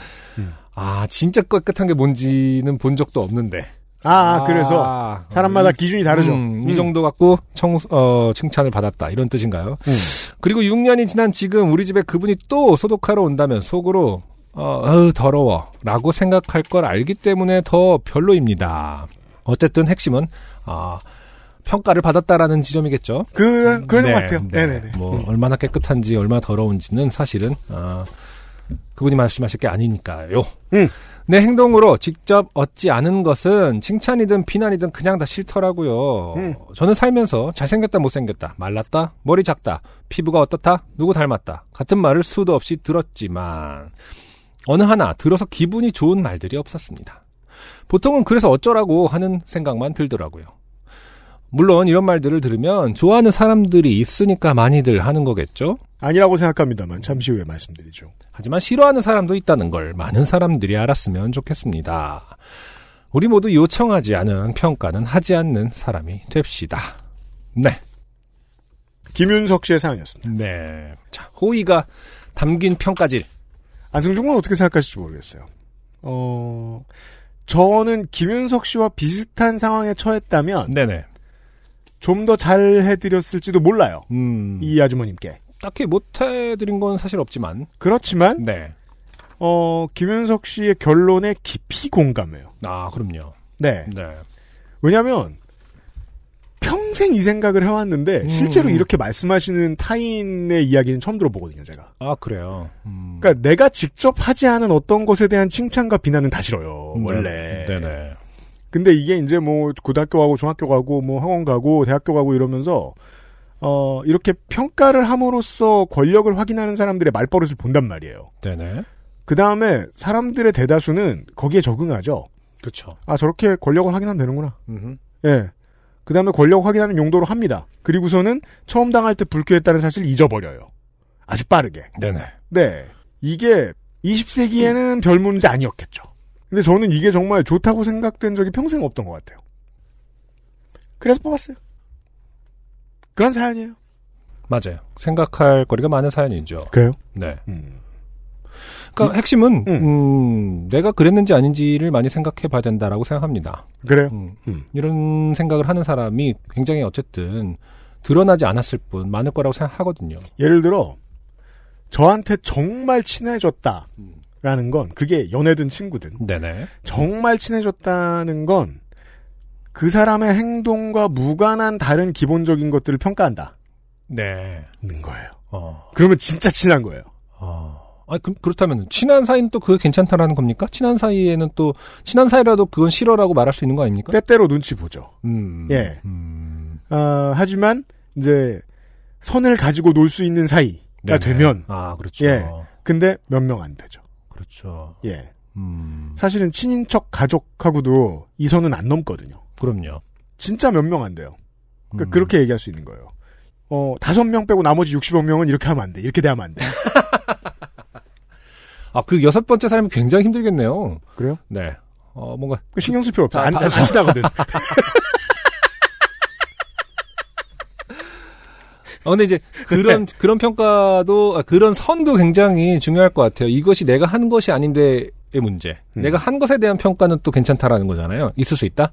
아 진짜 깨끗한 게 뭔지는 본 적도 없는데. 아, 그래서 아, 사람마다 이- 기준이 다르죠. 음, 이 음. 정도 갖고 청, 어, 칭찬을 받았다. 이런 뜻인가요? 음. 그리고 6년이 지난 지금 우리 집에 그분이 또 소독하러 온다면 속으로, 어, 어우, 더러워. 라고 생각할 걸 알기 때문에 더 별로입니다. 어쨌든 핵심은, 아, 평가를 받았다라는 지점이겠죠. 그, 그런 네, 것 같아요. 네. 네. 네네 뭐, 얼마나 깨끗한지, 얼마나 더러운지는 사실은, 아, 그분이 말씀하실 게 아니니까요. 음. 내 행동으로 직접 얻지 않은 것은 칭찬이든 비난이든 그냥 다 싫더라고요. 음. 저는 살면서 잘생겼다 못생겼다 말랐다 머리 작다 피부가 어떻다 누구 닮았다 같은 말을 수도 없이 들었지만 어느 하나 들어서 기분이 좋은 말들이 없었습니다. 보통은 그래서 어쩌라고 하는 생각만 들더라고요. 물론 이런 말들을 들으면 좋아하는 사람들이 있으니까 많이들 하는 거겠죠? 아니라고 생각합니다만 잠시 후에 말씀드리죠. 하지만 싫어하는 사람도 있다는 걸 많은 사람들이 알았으면 좋겠습니다. 우리 모두 요청하지 않은 평가는 하지 않는 사람이 됩시다. 네. 김윤석 씨의 사연이었습니다. 네. 자, 호의가 담긴 평가질. 안승준 군 어떻게 생각하실지 모르겠어요. 어, 저는 김윤석 씨와 비슷한 상황에 처했다면 네네. 좀 더 잘 해드렸을지도 몰라요. 음. 이 아주머님께. 딱히 못해드린 건 사실 없지만. 그렇지만 네. 어, 김윤석 씨의 결론에 깊이 공감해요. 아, 그럼요. 네. 네. 왜냐하면 평생 이 생각을 해왔는데 음. 실제로 이렇게 말씀하시는 타인의 이야기는 처음 들어보거든요, 제가. 아, 그래요. 음. 그러니까 내가 직접 하지 않은 어떤 것에 대한 칭찬과 비난은 다 싫어요, 네. 원래. 네네. 근데 이게 이제 뭐 고등학교 가고 중학교 가고 뭐 학원 가고 대학교 가고 이러면서 어 이렇게 평가를 함으로써 권력을 확인하는 사람들의 말버릇을 본단 말이에요. 네네. 그 다음에 사람들의 대다수는 거기에 적응하죠. 그쵸. 아 저렇게 권력을 확인하면 되는구나. 음흠. 예. 그 다음에 권력 확인하는 용도로 합니다. 그리고서는 처음 당할 때 불쾌했다는 사실 잊어버려요. 아주 빠르게. 네네. 네. 이게 20세기에는 별 문제 아니었겠죠. 근데 저는 이게 정말 좋다고 생각된 적이 평생 없던 것 같아요. 그래서 뽑았어요. 그런 사연이에요. 맞아요. 생각할 거리가 많은 사연이죠. 그래요? 네. 음. 그러니까 핵심은 음. 음, 내가 그랬는지 아닌지를 많이 생각해 봐야 된다라고 생각합니다. 그래요? 음, 음. 이런 생각을 하는 사람이 굉장히 어쨌든 드러나지 않았을 뿐 많을 거라고 생각하거든요. 예를 들어 저한테 정말 친해졌다라는 건 그게 연애든 친구든 네네. 정말 친해졌다는 건 그 사람의 행동과 무관한 다른 기본적인 것들을 평가한다는 네. 거예요. 어. 그러면 진짜 친한 거예요. 어. 아, 그, 그렇다면 친한 사이는 또 그게 괜찮다라는 겁니까? 친한 사이에는 또 친한 사이라도 그건 싫어라고 말할 수 있는 거 아닙니까? 때때로 눈치 보죠. 음. 예. 음. 아, 하지만 이제 선을 가지고 놀 수 있는 사이가 네네. 되면 아, 그렇죠. 예. 근데 몇 명 안 되죠. 그렇죠. 예. 음. 사실은 친인척 가족하고도 이 선은 안 넘거든요. 그럼요. 진짜 몇 명 안 돼요. 그러니까 음. 그렇게 얘기할 수 있는 거예요. 어, 다섯 명 빼고 나머지 60여 명은 이렇게 하면 안 돼. 이렇게 대하면 안 돼. 아, 그 여섯 번째 사람이 굉장히 힘들겠네요. 그래요? 네. 어, 뭔가 그 신경 쓸 필요 없어. 다- 안, 다- 안 친하거든. 어, 근데 이제 그런 그런 평가도 아, 그런 선도 굉장히 중요할 것 같아요. 이것이 내가 한 것이 아닌데의 문제. 음. 내가 한 것에 대한 평가는 또 괜찮다라는 거잖아요. 있을 수 있다.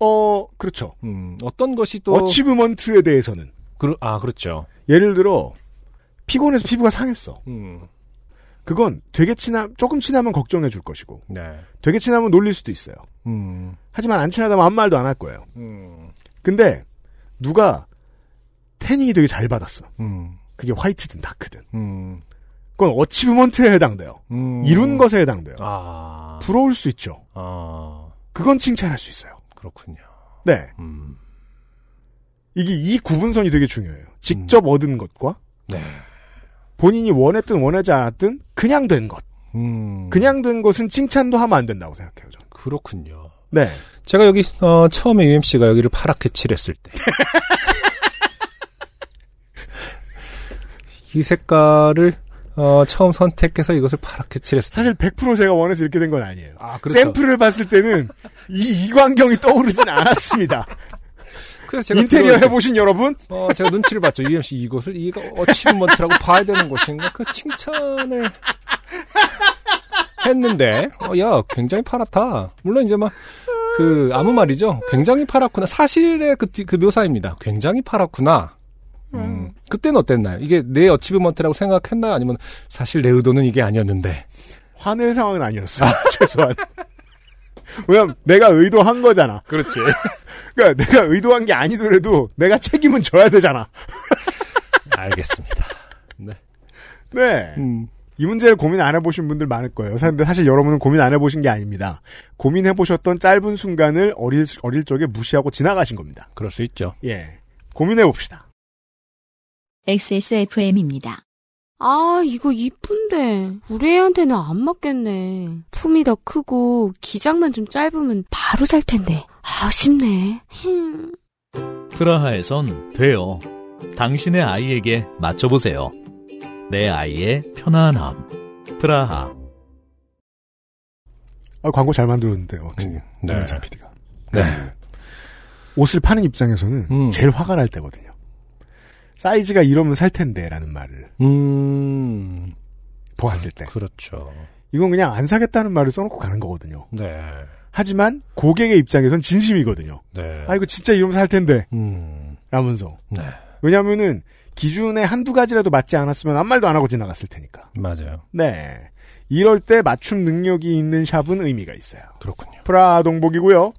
어, 그렇죠. 음, 어떤 것이 또 어치브먼트에 대해서는. 그, 아 그렇죠. 예를 들어, 피곤해서 피부가 상했어. 음, 그건 되게 친함, 조금 친하면 걱정해 줄 것이고, 네. 되게 친하면 놀릴 수도 있어요. 음, 하지만 안 친하다면 아무 말도 안 할 거예요. 음, 근데, 누가 태닝이 되게 잘 받았어. 음, 그게 화이트든 다크든. 음, 그건 어치브먼트에 해당돼요. 음. 이룬 것에 해당돼요. 아, 부러울 수 있죠. 아, 그건 칭찬할 수 있어요. 그렇군요. 네. 음, 이게 이 구분선이 되게 중요해요. 직접 얻은 것과 네. 본인이 원했든 원하지 않았든 그냥 된 것. 음, 그냥 된 것은 칭찬도 하면 안 된다고 생각해요. 저는. 그렇군요. 네. 제가 여기 어, 처음에 UMC가 여기를 파랗게 칠했을 때. 이 색깔을 어, 처음 선택해서 이것을 파랗게 칠했을 때. 사실 100% 제가 원해서 이렇게 된 건 아니에요. 아, 그렇죠. 샘플을 봤을 때는 이 이광경이 떠오르진 않았습니다. 그래서 제가 인테리어 해보신 여러분? 어, 제가 눈치를 봤죠. UMC 이것을 이거 어치브먼트라고 봐야 되는 것인가? 그 칭찬을 했는데, 어, 야, 굉장히 파랗다. 물론 이제 막, 그, 아무 말이죠. 굉장히 파랗구나. 사실의 그, 뒤- 그 묘사입니다. 굉장히 파랗구나. 음, 그때는 어땠나요? 이게 내 어치브먼트라고 생각했나요? 아니면 사실 내 의도는 이게 아니었는데. 화낼 상황은 아니었어요. 최소한. 왜냐면 내가 의도한 거잖아. 그렇지. 그러니까 내가 의도한 게 아니더라도 내가 책임은 져야 되잖아. 알겠습니다. 네. 네. 음, 이 문제를 고민 안 해보신 분들 많을 거예요. 근데 사실 여러분은 고민 안 해보신 게 아닙니다. 고민해보셨던 짧은 순간을 어릴, 어릴 적에 무시하고 지나가신 겁니다. 그럴 수 있죠. 예. 고민해봅시다. XSFM입니다. 아, 이거 이쁜데. 우리 애한테는 안 맞겠네. 품이 더 크고 기장만 좀 짧으면 바로 살 텐데. 아쉽네. 흠. 프라하에선 돼요. 당신의 아이에게 맞춰보세요. 내 아이의 편안함. 프라하. 아, 광고 잘 만들었는데요, 확실히. 음, 네. 네. PD가. 네. 옷을 파는 입장에서는 음. 제일 화가 날 때거든요. 사이즈가 이러면 살 텐데, 라는 말을 음, 보았을 때. 그렇죠. 이건 그냥 안 사겠다는 말을 써놓고 가는 거거든요. 네. 하지만 고객의 입장에선 진심이거든요. 네. 아, 이거 진짜 이러면 살 텐데. 음, 라면서. 네. 왜냐면은 기준에 한두 가지라도 맞지 않았으면 아무 말도 안 하고 지나갔을 테니까. 맞아요. 네. 이럴 때 맞춤 능력이 있는 샵은 의미가 있어요. 그렇군요. 프라 동복이고요.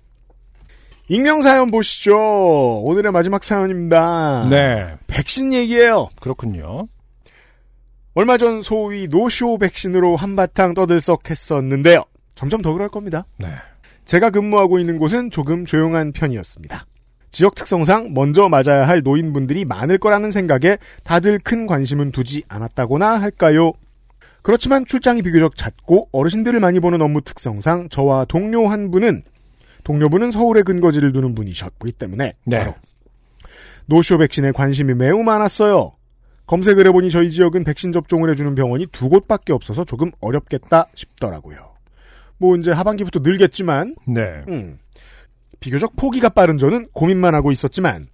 익명 사연 보시죠. 오늘의 마지막 사연입니다. 네. 백신 얘기예요. 그렇군요. 얼마 전 소위 노쇼 백신으로 한바탕 떠들썩했었는데요. 점점 더 그럴 겁니다. 네. 제가 근무하고 있는 곳은 조금 조용한 편이었습니다. 지역 특성상 먼저 맞아야 할 노인분들이 많을 거라는 생각에 다들 큰 관심은 두지 않았다고나 할까요? 그렇지만 출장이 비교적 잦고 어르신들을 많이 보는 업무 특성상 저와 동료 한 분은 동료분은 서울에 근거지를 두는 분이셨기 때문에 네. 바로 노쇼 백신에 관심이 매우 많았어요. 검색을 해보니 저희 지역은 백신 접종을 해주는 병원이 두 곳밖에 없어서 조금 어렵겠다 싶더라고요. 뭐 이제 하반기부터 늘겠지만 네. 음, 비교적 포기가 빠른 저는 고민만 하고 있었지만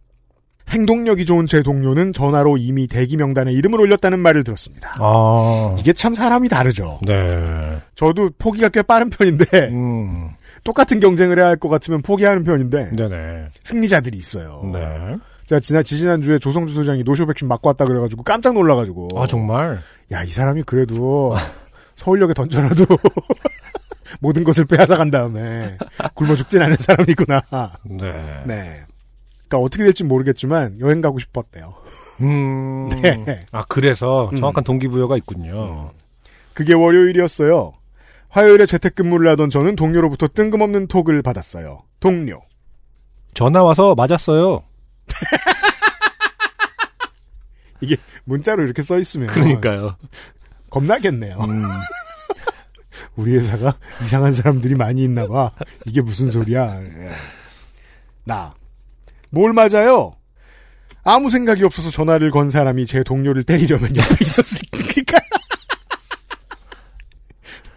행동력이 좋은 제 동료는 전화로 이미 대기 명단에 이름을 올렸다는 말을 들었습니다. 아. 이게 참 사람이 다르죠. 네. 저도 포기가 꽤 빠른 편인데 음. 똑같은 경쟁을 해야 할 것 같으면 포기하는 편인데 네네. 승리자들이 있어요. 네. 제가 지난 지지난 주에 조성주 소장이 노쇼 백신 맞고 왔다 그래가지고 깜짝 놀라가지고 아, 정말? 야 이 사람이 그래도 서울역에 던져놔도 모든 것을 빼앗아 간 다음에 굶어 죽진 않은 사람이구나. 네. 네. 그러니까 어떻게 될지 모르겠지만 여행 가고 싶었대요. 음. 네. 아, 그래서 음. 정확한 동기부여가 있군요. 그게 월요일이었어요. 화요일에 재택근무를 하던 저는 동료로부터 뜬금없는 톡을 받았어요. 동료. 전화 와서 맞았어요. 문자로 이렇게 써 있으면 그러니까요. 겁나겠네요. 음. 우리 회사가 이상한 사람들이 많이 있나 봐. 이게 무슨 소리야. 예. 나. 뭘 맞아요? 아무 생각이 없어서 전화를 건 사람이 제 동료를 때리려면 옆에 있었을 그러니까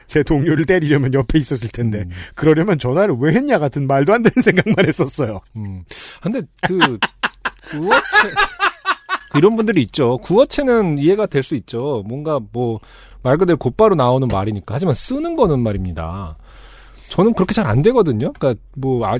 제 동료를 때리려면 옆에 있었을 텐데 음. 그러려면 전화를 왜 했냐 같은 말도 안 되는 생각만 했었어요. 음. 근데 그 구어체 그 이런 분들이 있죠. 구어체는 이해가 될 수 있죠. 뭔가 뭐 말 그대로 곧바로 나오는 말이니까. 하지만 쓰는 거는 말입니다. 저는 그렇게 잘 안 되거든요. 그러니까 뭐 아,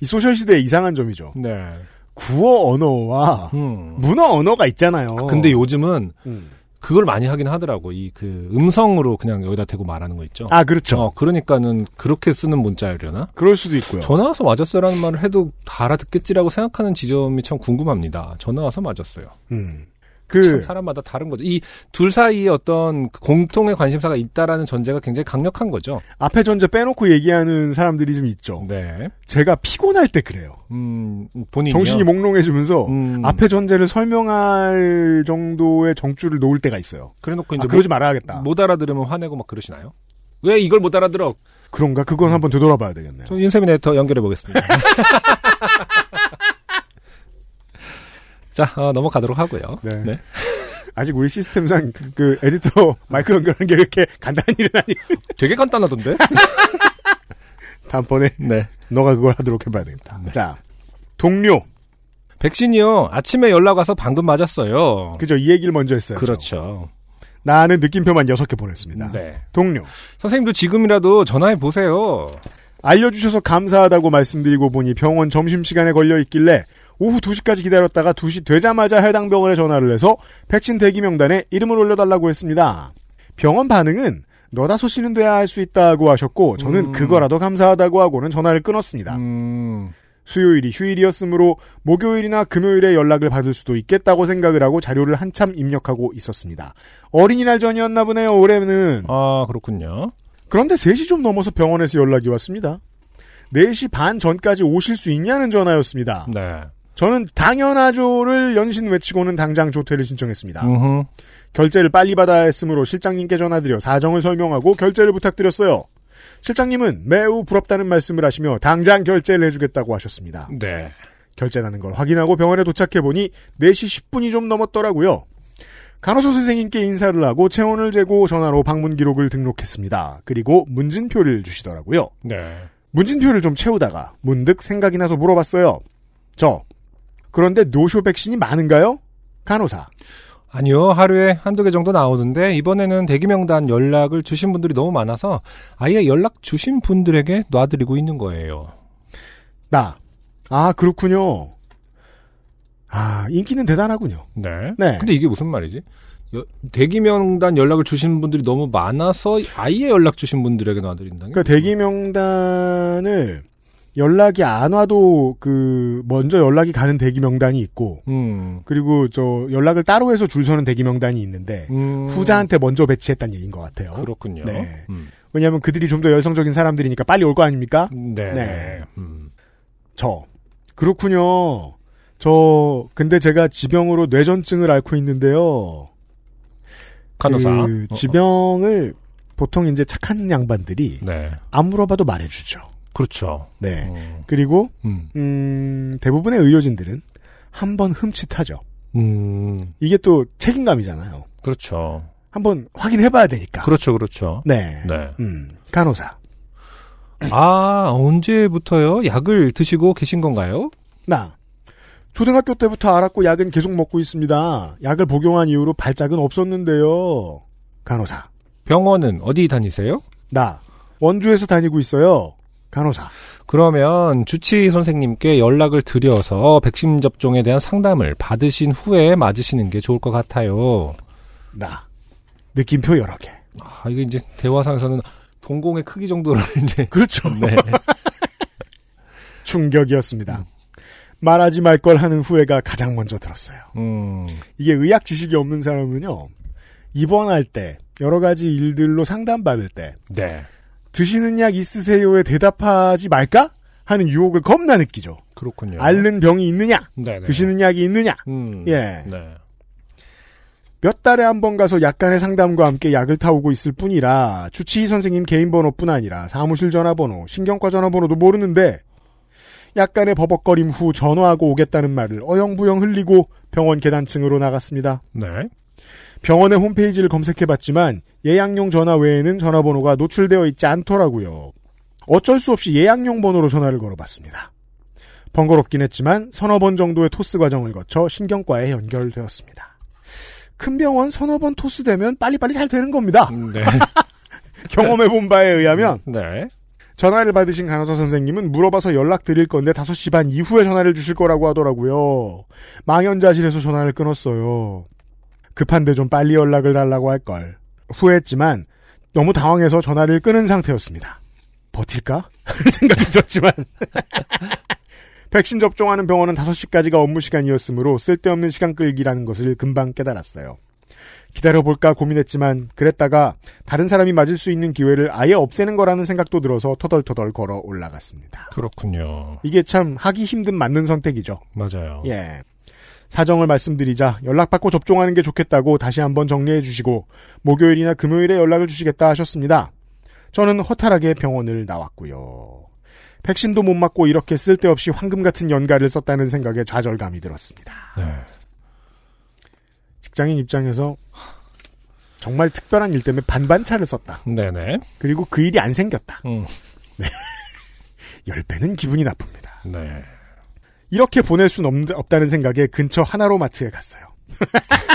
이 소셜 시대의 이상한 점이죠. 네. 구어 언어와 음. 문어 언어가 있잖아요. 근데 요즘은 음. 그걸 많이 하긴 하더라고. 이 그 음성으로 그냥 여기다 대고 말하는 거 있죠. 아 그렇죠. 어, 그러니까는 그렇게 쓰는 문자려나? 그럴 수도 있고요. 전화 와서 맞았어요라는 말을 해도 다 알아듣겠지라고 생각하는 지점이 참 궁금합니다. 전화 와서 맞았어요. 음. 참그 사람마다 다른 거죠. 이 둘 사이에 어떤 공통의 관심사가 있다라는 전제가 굉장히 강력한 거죠. 앞에 전제 빼놓고 얘기하는 사람들이 좀 있죠. 네. 제가 피곤할 때 그래요. 음, 본인이 정신이 몽롱해지면서 음, 앞에 전제를 설명할 정도의 정줄을 놓을 때가 있어요. 그래놓고 아, 이제 그러지 못, 말아야겠다. 못 알아들으면 화내고 막 그러시나요? 왜 이걸 못 알아들어? 그런가? 그건 한번 되돌아봐야 되겠네요. 저 인세미네이터 연결해 보겠습니다. 자, 어, 넘어가도록 하고요. 네. 네. 아직 우리 시스템상 그 에디터 마이크 연결하는 게 이렇게 간단한 일은 아니. 되게 간단하던데? 다음번에 네. 너가 그걸 하도록 해봐야 되겠다. 네. 자, 동료. 백신이요. 아침에 연락 와서 방금 맞았어요. 그죠? 이 얘기를 먼저 했어요. 그렇죠. 나는 느낌표만 6개 보냈습니다. 네. 동료. 선생님도 지금이라도 전화해 보세요. 알려주셔서 감사하다고 말씀드리고 보니 병원 점심시간에 걸려 있길래 오후 2시까지 기다렸다가 2시 되자마자 해당 병원에 전화를 해서 백신 대기 명단에 이름을 올려달라고 했습니다. 병원 반응은 너다섯 시는 돼야 할 수 있다고 하셨고 저는 음. 그거라도 감사하다고 하고는 전화를 끊었습니다. 음, 수요일이 휴일이었으므로 목요일이나 금요일에 연락을 받을 수도 있겠다고 생각을 하고 자료를 한참 입력하고 있었습니다. 어린이날 전이었나 보네요, 올해는. 아, 그렇군요. 그런데 3시 좀 넘어서 병원에서 연락이 왔습니다. 4시 반 전까지 오실 수 있냐는 전화였습니다. 네. 저는 당연하죠를 연신 외치고는 당장 조퇴를 신청했습니다. 음흠. 결제를 빨리 받아야 했으므로 실장님께 전화드려 사정을 설명하고 결제를 부탁드렸어요. 실장님은 매우 부럽다는 말씀을 하시며 당장 결제를 해주겠다고 하셨습니다. 네. 결제라는 걸 확인하고 병원에 도착해보니 4시 10분이 좀 넘었더라고요. 간호사 선생님께 인사를 하고 체온을 재고 전화로 방문 기록을 등록했습니다. 그리고 문진표를 주시더라고요. 네. 문진표를 좀 채우다가 문득 생각이 나서 물어봤어요. 저 그런데 노쇼 백신이 많은가요? 간호사. 아니요, 하루에 한두 개 정도 나오는데, 이번에는 대기 명단 연락을 주신 분들이 너무 많아서, 아예 연락 주신 분들에게 놔드리고 있는 거예요. 나. 아 그렇군요. 아 인기는 대단하군요. 네. 네. 근데 이게 무슨 말이지? 여- 대기 명단 연락을 주신 분들이 너무 많아서, 아예 연락 주신 분들에게 놔드린다는 게? 그러니까 대기 명단을 연락이 안 와도 그 먼저 연락이 가는 대기 명단이 있고 음. 그리고 저 연락을 따로 해서 줄 서는 대기 명단이 있는데 음. 후자한테 먼저 배치했다는 얘기인 것 같아요. 그렇군요. 네. 음. 왜냐하면 그들이 좀 더 열성적인 사람들이니까 빨리 올 거 아닙니까? 네. 네. 음. 저 그렇군요. 저 근데 제가 지병으로 뇌전증을 앓고 있는데요. 간호사. 그 어, 지병을 보통 이제 착한 양반들이 어. 네. 안 물어봐도 말해주죠. 그렇죠. 네. 어. 그리고 음. 음, 대부분의 의료진들은 한 번 흠칫하죠. 음. 이게 또 책임감이잖아요. 그렇죠. 한번 확인해봐야 되니까. 그렇죠, 그렇죠. 네. 네. 음, 간호사. 아, 언제부터요? 약을 드시고 계신 건가요? 나. 초등학교 때부터 알았고 약은 계속 먹고 있습니다. 약을 복용한 이후로 발작은 없었는데요. 간호사. 병원은 어디 다니세요? 나. 원주에서 다니고 있어요. 간호사. 그러면 주치 선생님께 연락을 드려서 백신 접종에 대한 상담을 받으신 후에 맞으시는 게 좋을 것 같아요. 나. 느낌표 여러 개. 아, 이게 이제 대화상에서는 동공의 크기 정도를 이제 그렇죠. 네. 충격이었습니다. 말하지 말 걸 하는 후회가 가장 먼저 들었어요. 음. 이게 의학 지식이 없는 사람은요. 입원할 때 여러 가지 일들로 상담받을 때 네. 드시는 약 있으세요에 대답하지 말까 하는 유혹을 겁나 느끼죠. 그렇군요. 앓는 병이 있느냐, 네, 네. 드시는 약이 있느냐. 음. 예. 네. 몇 달에 한 번 가서 약간의 상담과 함께 약을 타오고 있을 뿐이라 주치의 선생님 개인 번호뿐 아니라 사무실 전화번호, 신경과 전화번호도 모르는데 약간의 버벅거림 후 전화하고 오겠다는 말을 어영부영 흘리고 병원 계단층으로 나갔습니다. 네. 병원의 홈페이지를 검색해봤지만 예약용 전화 외에는 전화번호가 노출되어 있지 않더라고요. 어쩔 수 없이 예약용 번호로 전화를 걸어봤습니다. 번거롭긴 했지만 서너 번 정도의 토스 과정을 거쳐 신경과에 연결되었습니다. 큰 병원 서너 번 토스되면 빨리빨리 잘 되는 겁니다. 네. 경험해 본 바에 의하면 네. 전화를 받으신 간호사 선생님은 물어봐서 연락 드릴 건데 5시 반 이후에 전화를 주실 거라고 하더라고요. 망연자실해서 전화를 끊었어요. 급한데 좀 빨리 연락을 달라고 할 걸. 후회했지만 너무 당황해서 전화를 끊은 상태였습니다. 버틸까? 생각이 들었지만 백신 접종하는 병원은 5시까지가 업무 시간이었으므로 쓸데없는 시간 끌기라는 것을 금방 깨달았어요. 기다려볼까 고민했지만 그랬다가 다른 사람이 맞을 수 있는 기회를 아예 없애는 거라는 생각도 들어서 터덜터덜 걸어 올라갔습니다. 그렇군요. 이게 참 하기 힘든 맞는 선택이죠. 맞아요. 예. 사정을 말씀드리자 연락받고 접종하는 게 좋겠다고 다시 한번 정리해 주시고 목요일이나 금요일에 연락을 주시겠다 하셨습니다. 저는 허탈하게 병원을 나왔고요. 백신도 못 맞고 이렇게 쓸데없이 황금 같은 연가를 썼다는 생각에 좌절감이 들었습니다. 네. 직장인 입장에서 정말 특별한 일 때문에 반반차를 썼다. 네네. 그리고 그 일이 안 생겼다. 음. 열 배는 기분이 나쁩니다. 네. 이렇게 보낼 순 없, 없다는 생각에 근처 하나로마트에 갔어요.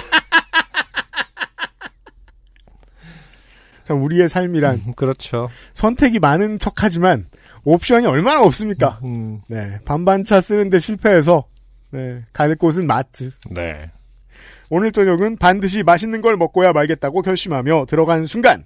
참 우리의 삶이란 음, 그렇죠. 선택이 많은 척하지만 옵션이 얼마나 없습니까? 음. 네, 반반차 쓰는데 실패해서 네, 가는 곳은 마트. 네. 오늘 저녁은 반드시 맛있는 걸 먹고야 말겠다고 결심하며 들어간 순간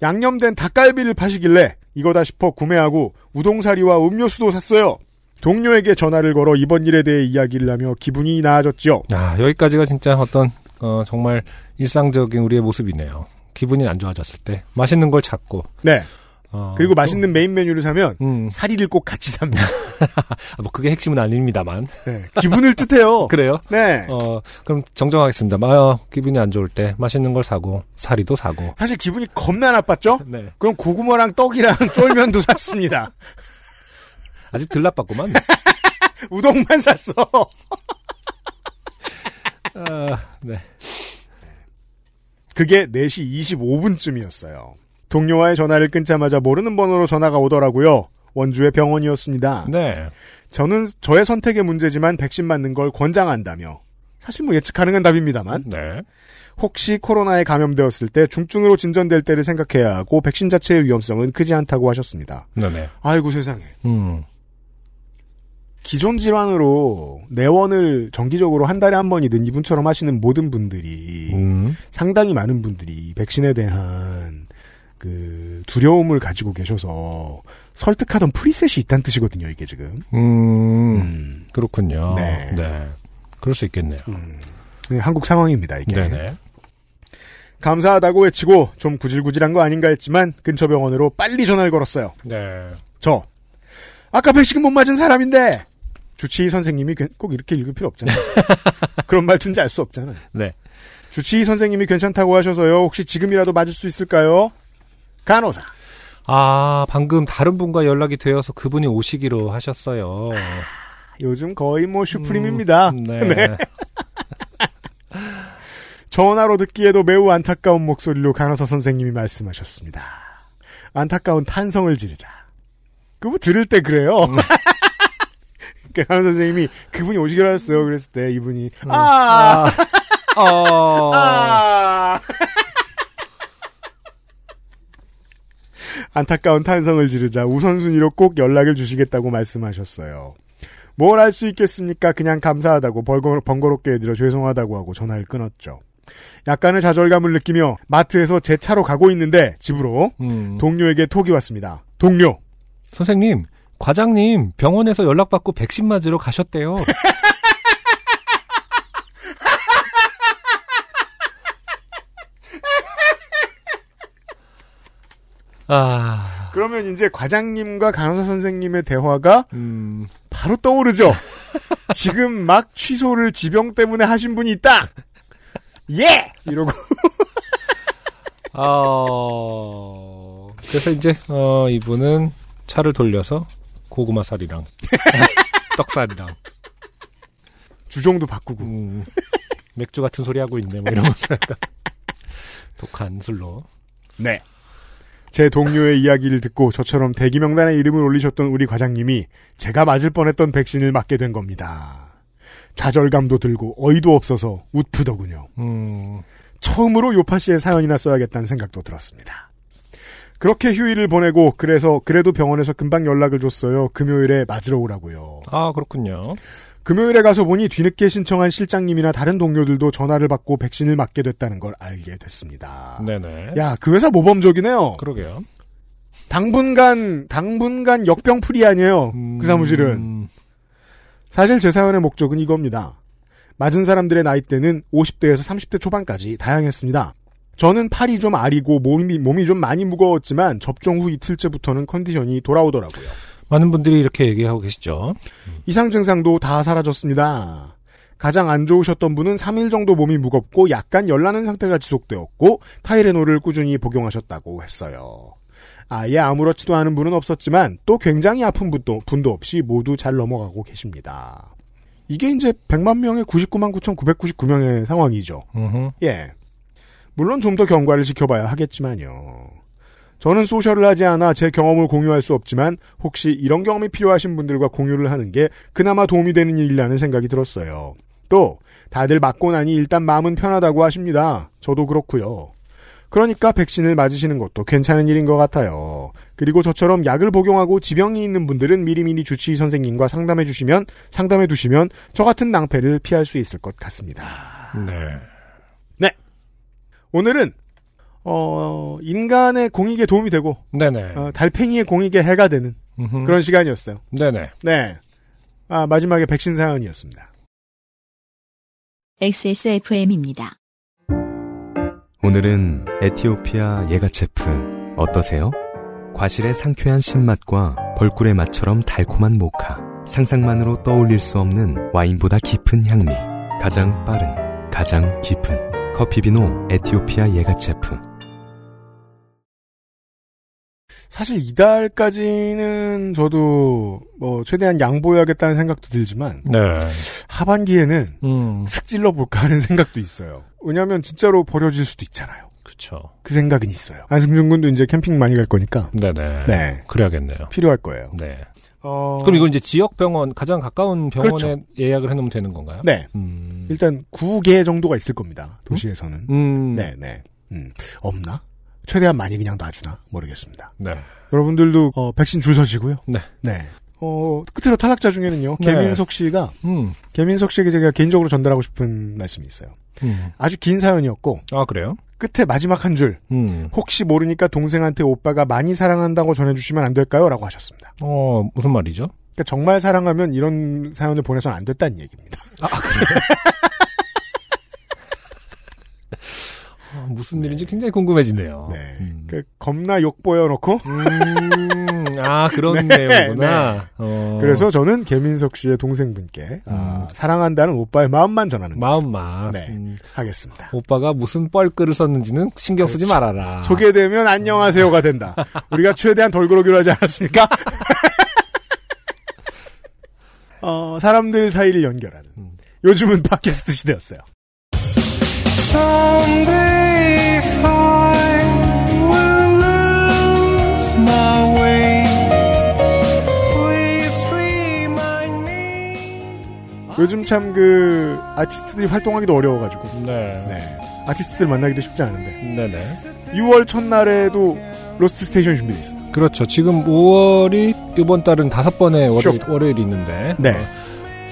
양념된 닭갈비를 파시길래 이거다 싶어 구매하고 우동사리와 음료수도 샀어요. 동료에게 전화를 걸어 이번 일에 대해 이야기를 하며 기분이 나아졌지요. 아, 여기까지가 진짜 어떤, 어, 정말 일상적인 우리의 모습이네요. 기분이 안 좋아졌을 때. 맛있는 걸 찾고. 네. 어, 그리고 또, 맛있는 메인 메뉴를 사면 음, 사리를 꼭 같이 삽니다. 아, 뭐 그게 핵심은 아닙니다만. 네. 기분을 뜻해요. 그래요? 네. 어, 그럼 정정하겠습니다. 아, 기분이 안 좋을 때 맛있는 걸 사고, 사리도 사고. 사실 기분이 겁나 나빴죠? 네. 그럼 고구마랑 떡이랑 쫄면도 샀습니다. 아직 들 나빴구만. 우동만 샀어. 아, 네. 그게 4시 25분쯤이었어요. 동료와의 전화를 끊자마자 모르는 번호로 전화가 오더라고요. 원주의 병원이었습니다. 네. 저는 저의 선택의 문제지만 백신 맞는 걸 권장한다며. 사실 뭐 예측 가능한 답입니다만. 네. 혹시 코로나에 감염되었을 때 중증으로 진전될 때를 생각해야 하고 백신 자체의 위험성은 크지 않다고 하셨습니다. 네네. 아이고 세상에. 음. 기존 질환으로 내원을 정기적으로 한 달에 한 번이든 이분처럼 하시는 모든 분들이 음. 상당히 많은 분들이 백신에 대한 그 두려움을 가지고 계셔서 설득하던 프리셋이 있다는 뜻이거든요, 이게 지금. 음. 음, 그렇군요. 네. 네. 그럴 수 있겠네요. 음. 네, 한국 상황입니다, 이게. 네네. 감사하다고 외치고 좀 구질구질한 거 아닌가 했지만 근처 병원으로 빨리 전화를 걸었어요. 네. 저 아까 백신 못 맞은 사람인데 주치의 선생님이 괜- 꼭 이렇게 읽을 필요 없잖아요. 그런 말투인지 알 수 없잖아요. 네. 주치의 선생님이 괜찮다고 하셔서요. 혹시 지금이라도 맞을 수 있을까요? 간호사. 아, 방금 다른 분과 연락이 되어서 그분이 오시기로 하셨어요. 요즘 거의 뭐 슈프림입니다. 음, 네. 네. 전화로 듣기에도 매우 안타까운 목소리로 간호사 선생님이 말씀하셨습니다. 안타까운 탄성을 지르자. 그거 들을 때 그래요. 그 간호 선생님이 그분이 오시기로 하셨어요. 그랬을 때 이분이 음. 아, 어. 아. 안타까운 탄성을 지르자 우선순위로 꼭 연락을 주시겠다고 말씀하셨어요. 뭘 할 수 있겠습니까? 그냥 감사하다고 벌거, 번거롭게 해드려 죄송하다고 하고 전화를 끊었죠. 약간의 좌절감을 느끼며 마트에서 제 차로 가고 있는데 집으로 음. 동료에게 톡이 왔습니다. 동료 선생님, 과장님 병원에서 연락받고 백신 맞으러 가셨대요. 아, 그러면 이제 과장님과 간호사 선생님의 대화가 음, 바로 떠오르죠. 지금 막 취소를 지병 때문에 하신 분이 있다. 예! 이러고 어, 그래서 이제, 어, 이분은 차를 돌려서 고구마살이랑 떡살이랑, 주종도 바꾸고 음, 맥주 같은 소리 하고 있네, 뭐 이러면서 약간 독한 술로. 네. 제 동료의 이야기를 듣고 저처럼 대기 명단에 이름을 올리셨던 우리 과장님이 제가 맞을 뻔했던 백신을 맞게 된 겁니다. 좌절감도 들고 어이도 없어서 웃프더군요. 음, 처음으로 요파 씨의 사연이나 써야겠다는 생각도 들었습니다. 그렇게 휴일을 보내고 그래서 그래도 병원에서 금방 연락을 줬어요. 금요일에 맞으러 오라고요. 아, 그렇군요. 금요일에 가서 보니 뒤늦게 신청한 실장님이나 다른 동료들도 전화를 받고 백신을 맞게 됐다는 걸 알게 됐습니다. 네네. 야, 그 회사 모범적이네요. 그러게요. 당분간 당분간 역병풀이 아니에요. 그 사무실은 음, 사실 제 사연의 목적은 이겁니다. 맞은 사람들의 나이대는 50대에서 30대 초반까지 다양했습니다. 저는 팔이 좀 아리고 몸이 몸이 좀 많이 무거웠지만 접종 후 이틀째부터는 컨디션이 돌아오더라고요. 많은 분들이 이렇게 얘기하고 계시죠. 이상 증상도 다 사라졌습니다. 가장 안 좋으셨던 분은 3일 정도 몸이 무겁고 약간 열나는 상태가 지속되었고 타이레놀을 꾸준히 복용하셨다고 했어요. 아예 아무렇지도 않은 분은 없었지만 또 굉장히 아픈 분도, 분도 없이 모두 잘 넘어가고 계십니다. 이게 이제 100만 명의 99만 9,999명의 상황이죠. 음흠. 예. 물론 좀 더 경과를 지켜봐야 하겠지만요. 저는 소셜을 하지 않아 제 경험을 공유할 수 없지만 혹시 이런 경험이 필요하신 분들과 공유를 하는 게 그나마 도움이 되는 일이라는 생각이 들었어요. 또 다들 맞고 나니 일단 마음은 편하다고 하십니다. 저도 그렇고요. 그러니까 백신을 맞으시는 것도 괜찮은 일인 것 같아요. 그리고 저처럼 약을 복용하고 지병이 있는 분들은 미리미리 주치의 선생님과 상담해 주시면 상담해 두시면 저 같은 낭패를 피할 수 있을 것 같습니다. 네. 오늘은 어, 인간의 공익에 도움이 되고 네네. 어, 달팽이의 공익에 해가 되는 음흠. 그런 시간이었어요. 네네. 네. 아, 마지막에 백신 사연이었습니다. XSFM입니다. 오늘은 에티오피아 예가체프 어떠세요? 과실의 상쾌한 신맛과 벌꿀의 맛처럼 달콤한 모카. 상상만으로 떠올릴 수 없는 와인보다 깊은 향미. 가장 빠른, 가장 깊은 커피 비노 에티오피아 예가체프. 사실 이달까지는 저도 뭐 최대한 양보해야겠다는 생각도 들지만 네. 하반기에는 음, 슥 찔러 볼까 하는 생각도 있어요. 왜냐하면 진짜로 버려질 수도 있잖아요. 그쵸. 그 생각은 있어요. 안승준 군도 이제 캠핑 많이 갈 거니까 네네. 네. 그래야겠네요. 필요할 거예요. 네. 어... 그럼 이건 이제 지역 병원, 가장 가까운 병원에 그렇죠. 예약을 해놓으면 되는 건가요? 네. 음. 일단 9개 정도가 있을 겁니다. 도시에서는. 음. 네, 네. 음, 없나? 최대한 많이 그냥 놔주나? 모르겠습니다. 네. 여러분들도 어, 백신 줄 서시고요. 네. 네. 어, 끝으로 탈락자 중에는요. 네. 개민석 씨가 음. 개민석 씨에게 제가 개인적으로 전달하고 싶은 말씀이 있어요. 음. 아주 긴 사연이었고 아, 그래요? 끝에 마지막 한 줄. 음. 혹시 모르니까 동생한테 오빠가 많이 사랑한다고 전해주시면 안 될까요? 라고 하셨습니다. 어, 무슨 말이죠? 그러니까 정말 사랑하면 이런 사연을 보내서는 안 됐다는 얘기입니다. 아, 무슨 일인지 굉장히 궁금해지네요. 네. 음. 그 겁나 욕 보여놓고 음, 아, 그런 네, 내용이구나. 어. 그래서 저는 개민석 씨의 동생분께 아, 사랑한다는 오빠의 마음만 전하는. 마음만. 네. 음, 하겠습니다. 오빠가 무슨 뻘글을 썼는지는 신경 쓰지 그렇죠. 말아라. 소개되면 안녕하세요가 된다. 우리가 최대한 덜 그러기로 하지 않았습니까? 어, 사람들 사이를 연결하는. 요즘은 팟캐스트 시대였어요. 요즘 참 그 아티스트들이 활동하기도 어려워가지고 네. 네. 아티스트들 만나기도 쉽지 않은데 네네. 6월 첫날에도 로스트 스테이션이 준비돼 있어. 그렇죠. 지금 5월이 이번 달은 다섯 번의 월요일, 쇼. 월요일이 있는데. 네. 어,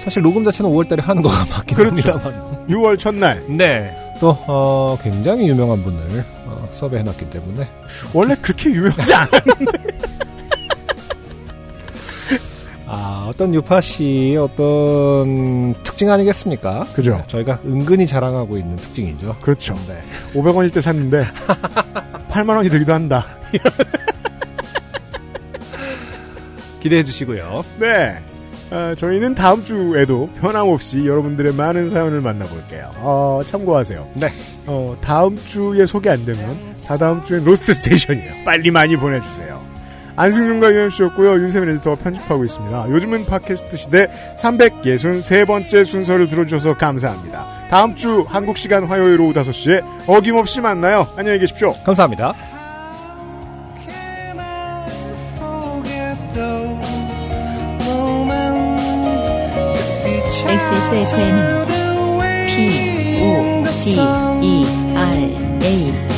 사실 녹음 자체는 5월 달에 하는 거가 맞긴 그렇죠. 합니다만. 6월 첫날 네. 또, 어, 굉장히 유명한 분을 어, 섭외해놨기 때문에. 원래 그렇게 유명하지 않아. 아, 어떤 유파 씨의 어떤 특징 아니겠습니까? 그죠. 저희가 은근히 자랑하고 있는 특징이죠. 그렇죠. 네. 500원일 때 샀는데 8만 원이 들기도 한다. 기대해 주시고요. 네. 아, 저희는 다음 주에도 변함없이 여러분들의 많은 사연을 만나볼게요. 어, 참고하세요. 네. 어, 다음 주에 소개 안 되면 다다음 주엔 로스트 스테이션이에요. 빨리 많이 보내주세요. 안승준과 유현씨였고요. 윤세민 에디터가 편집하고 있습니다. 요즘은 팟캐스트 시대 363번째 순서를 들어주셔서 감사합니다. 다음 주 한국 시간 화요일 오후 5시에 어김없이 만나요. 안녕히 계십시오. 감사합니다. XSFM입니다. P, O, D, E, R, A.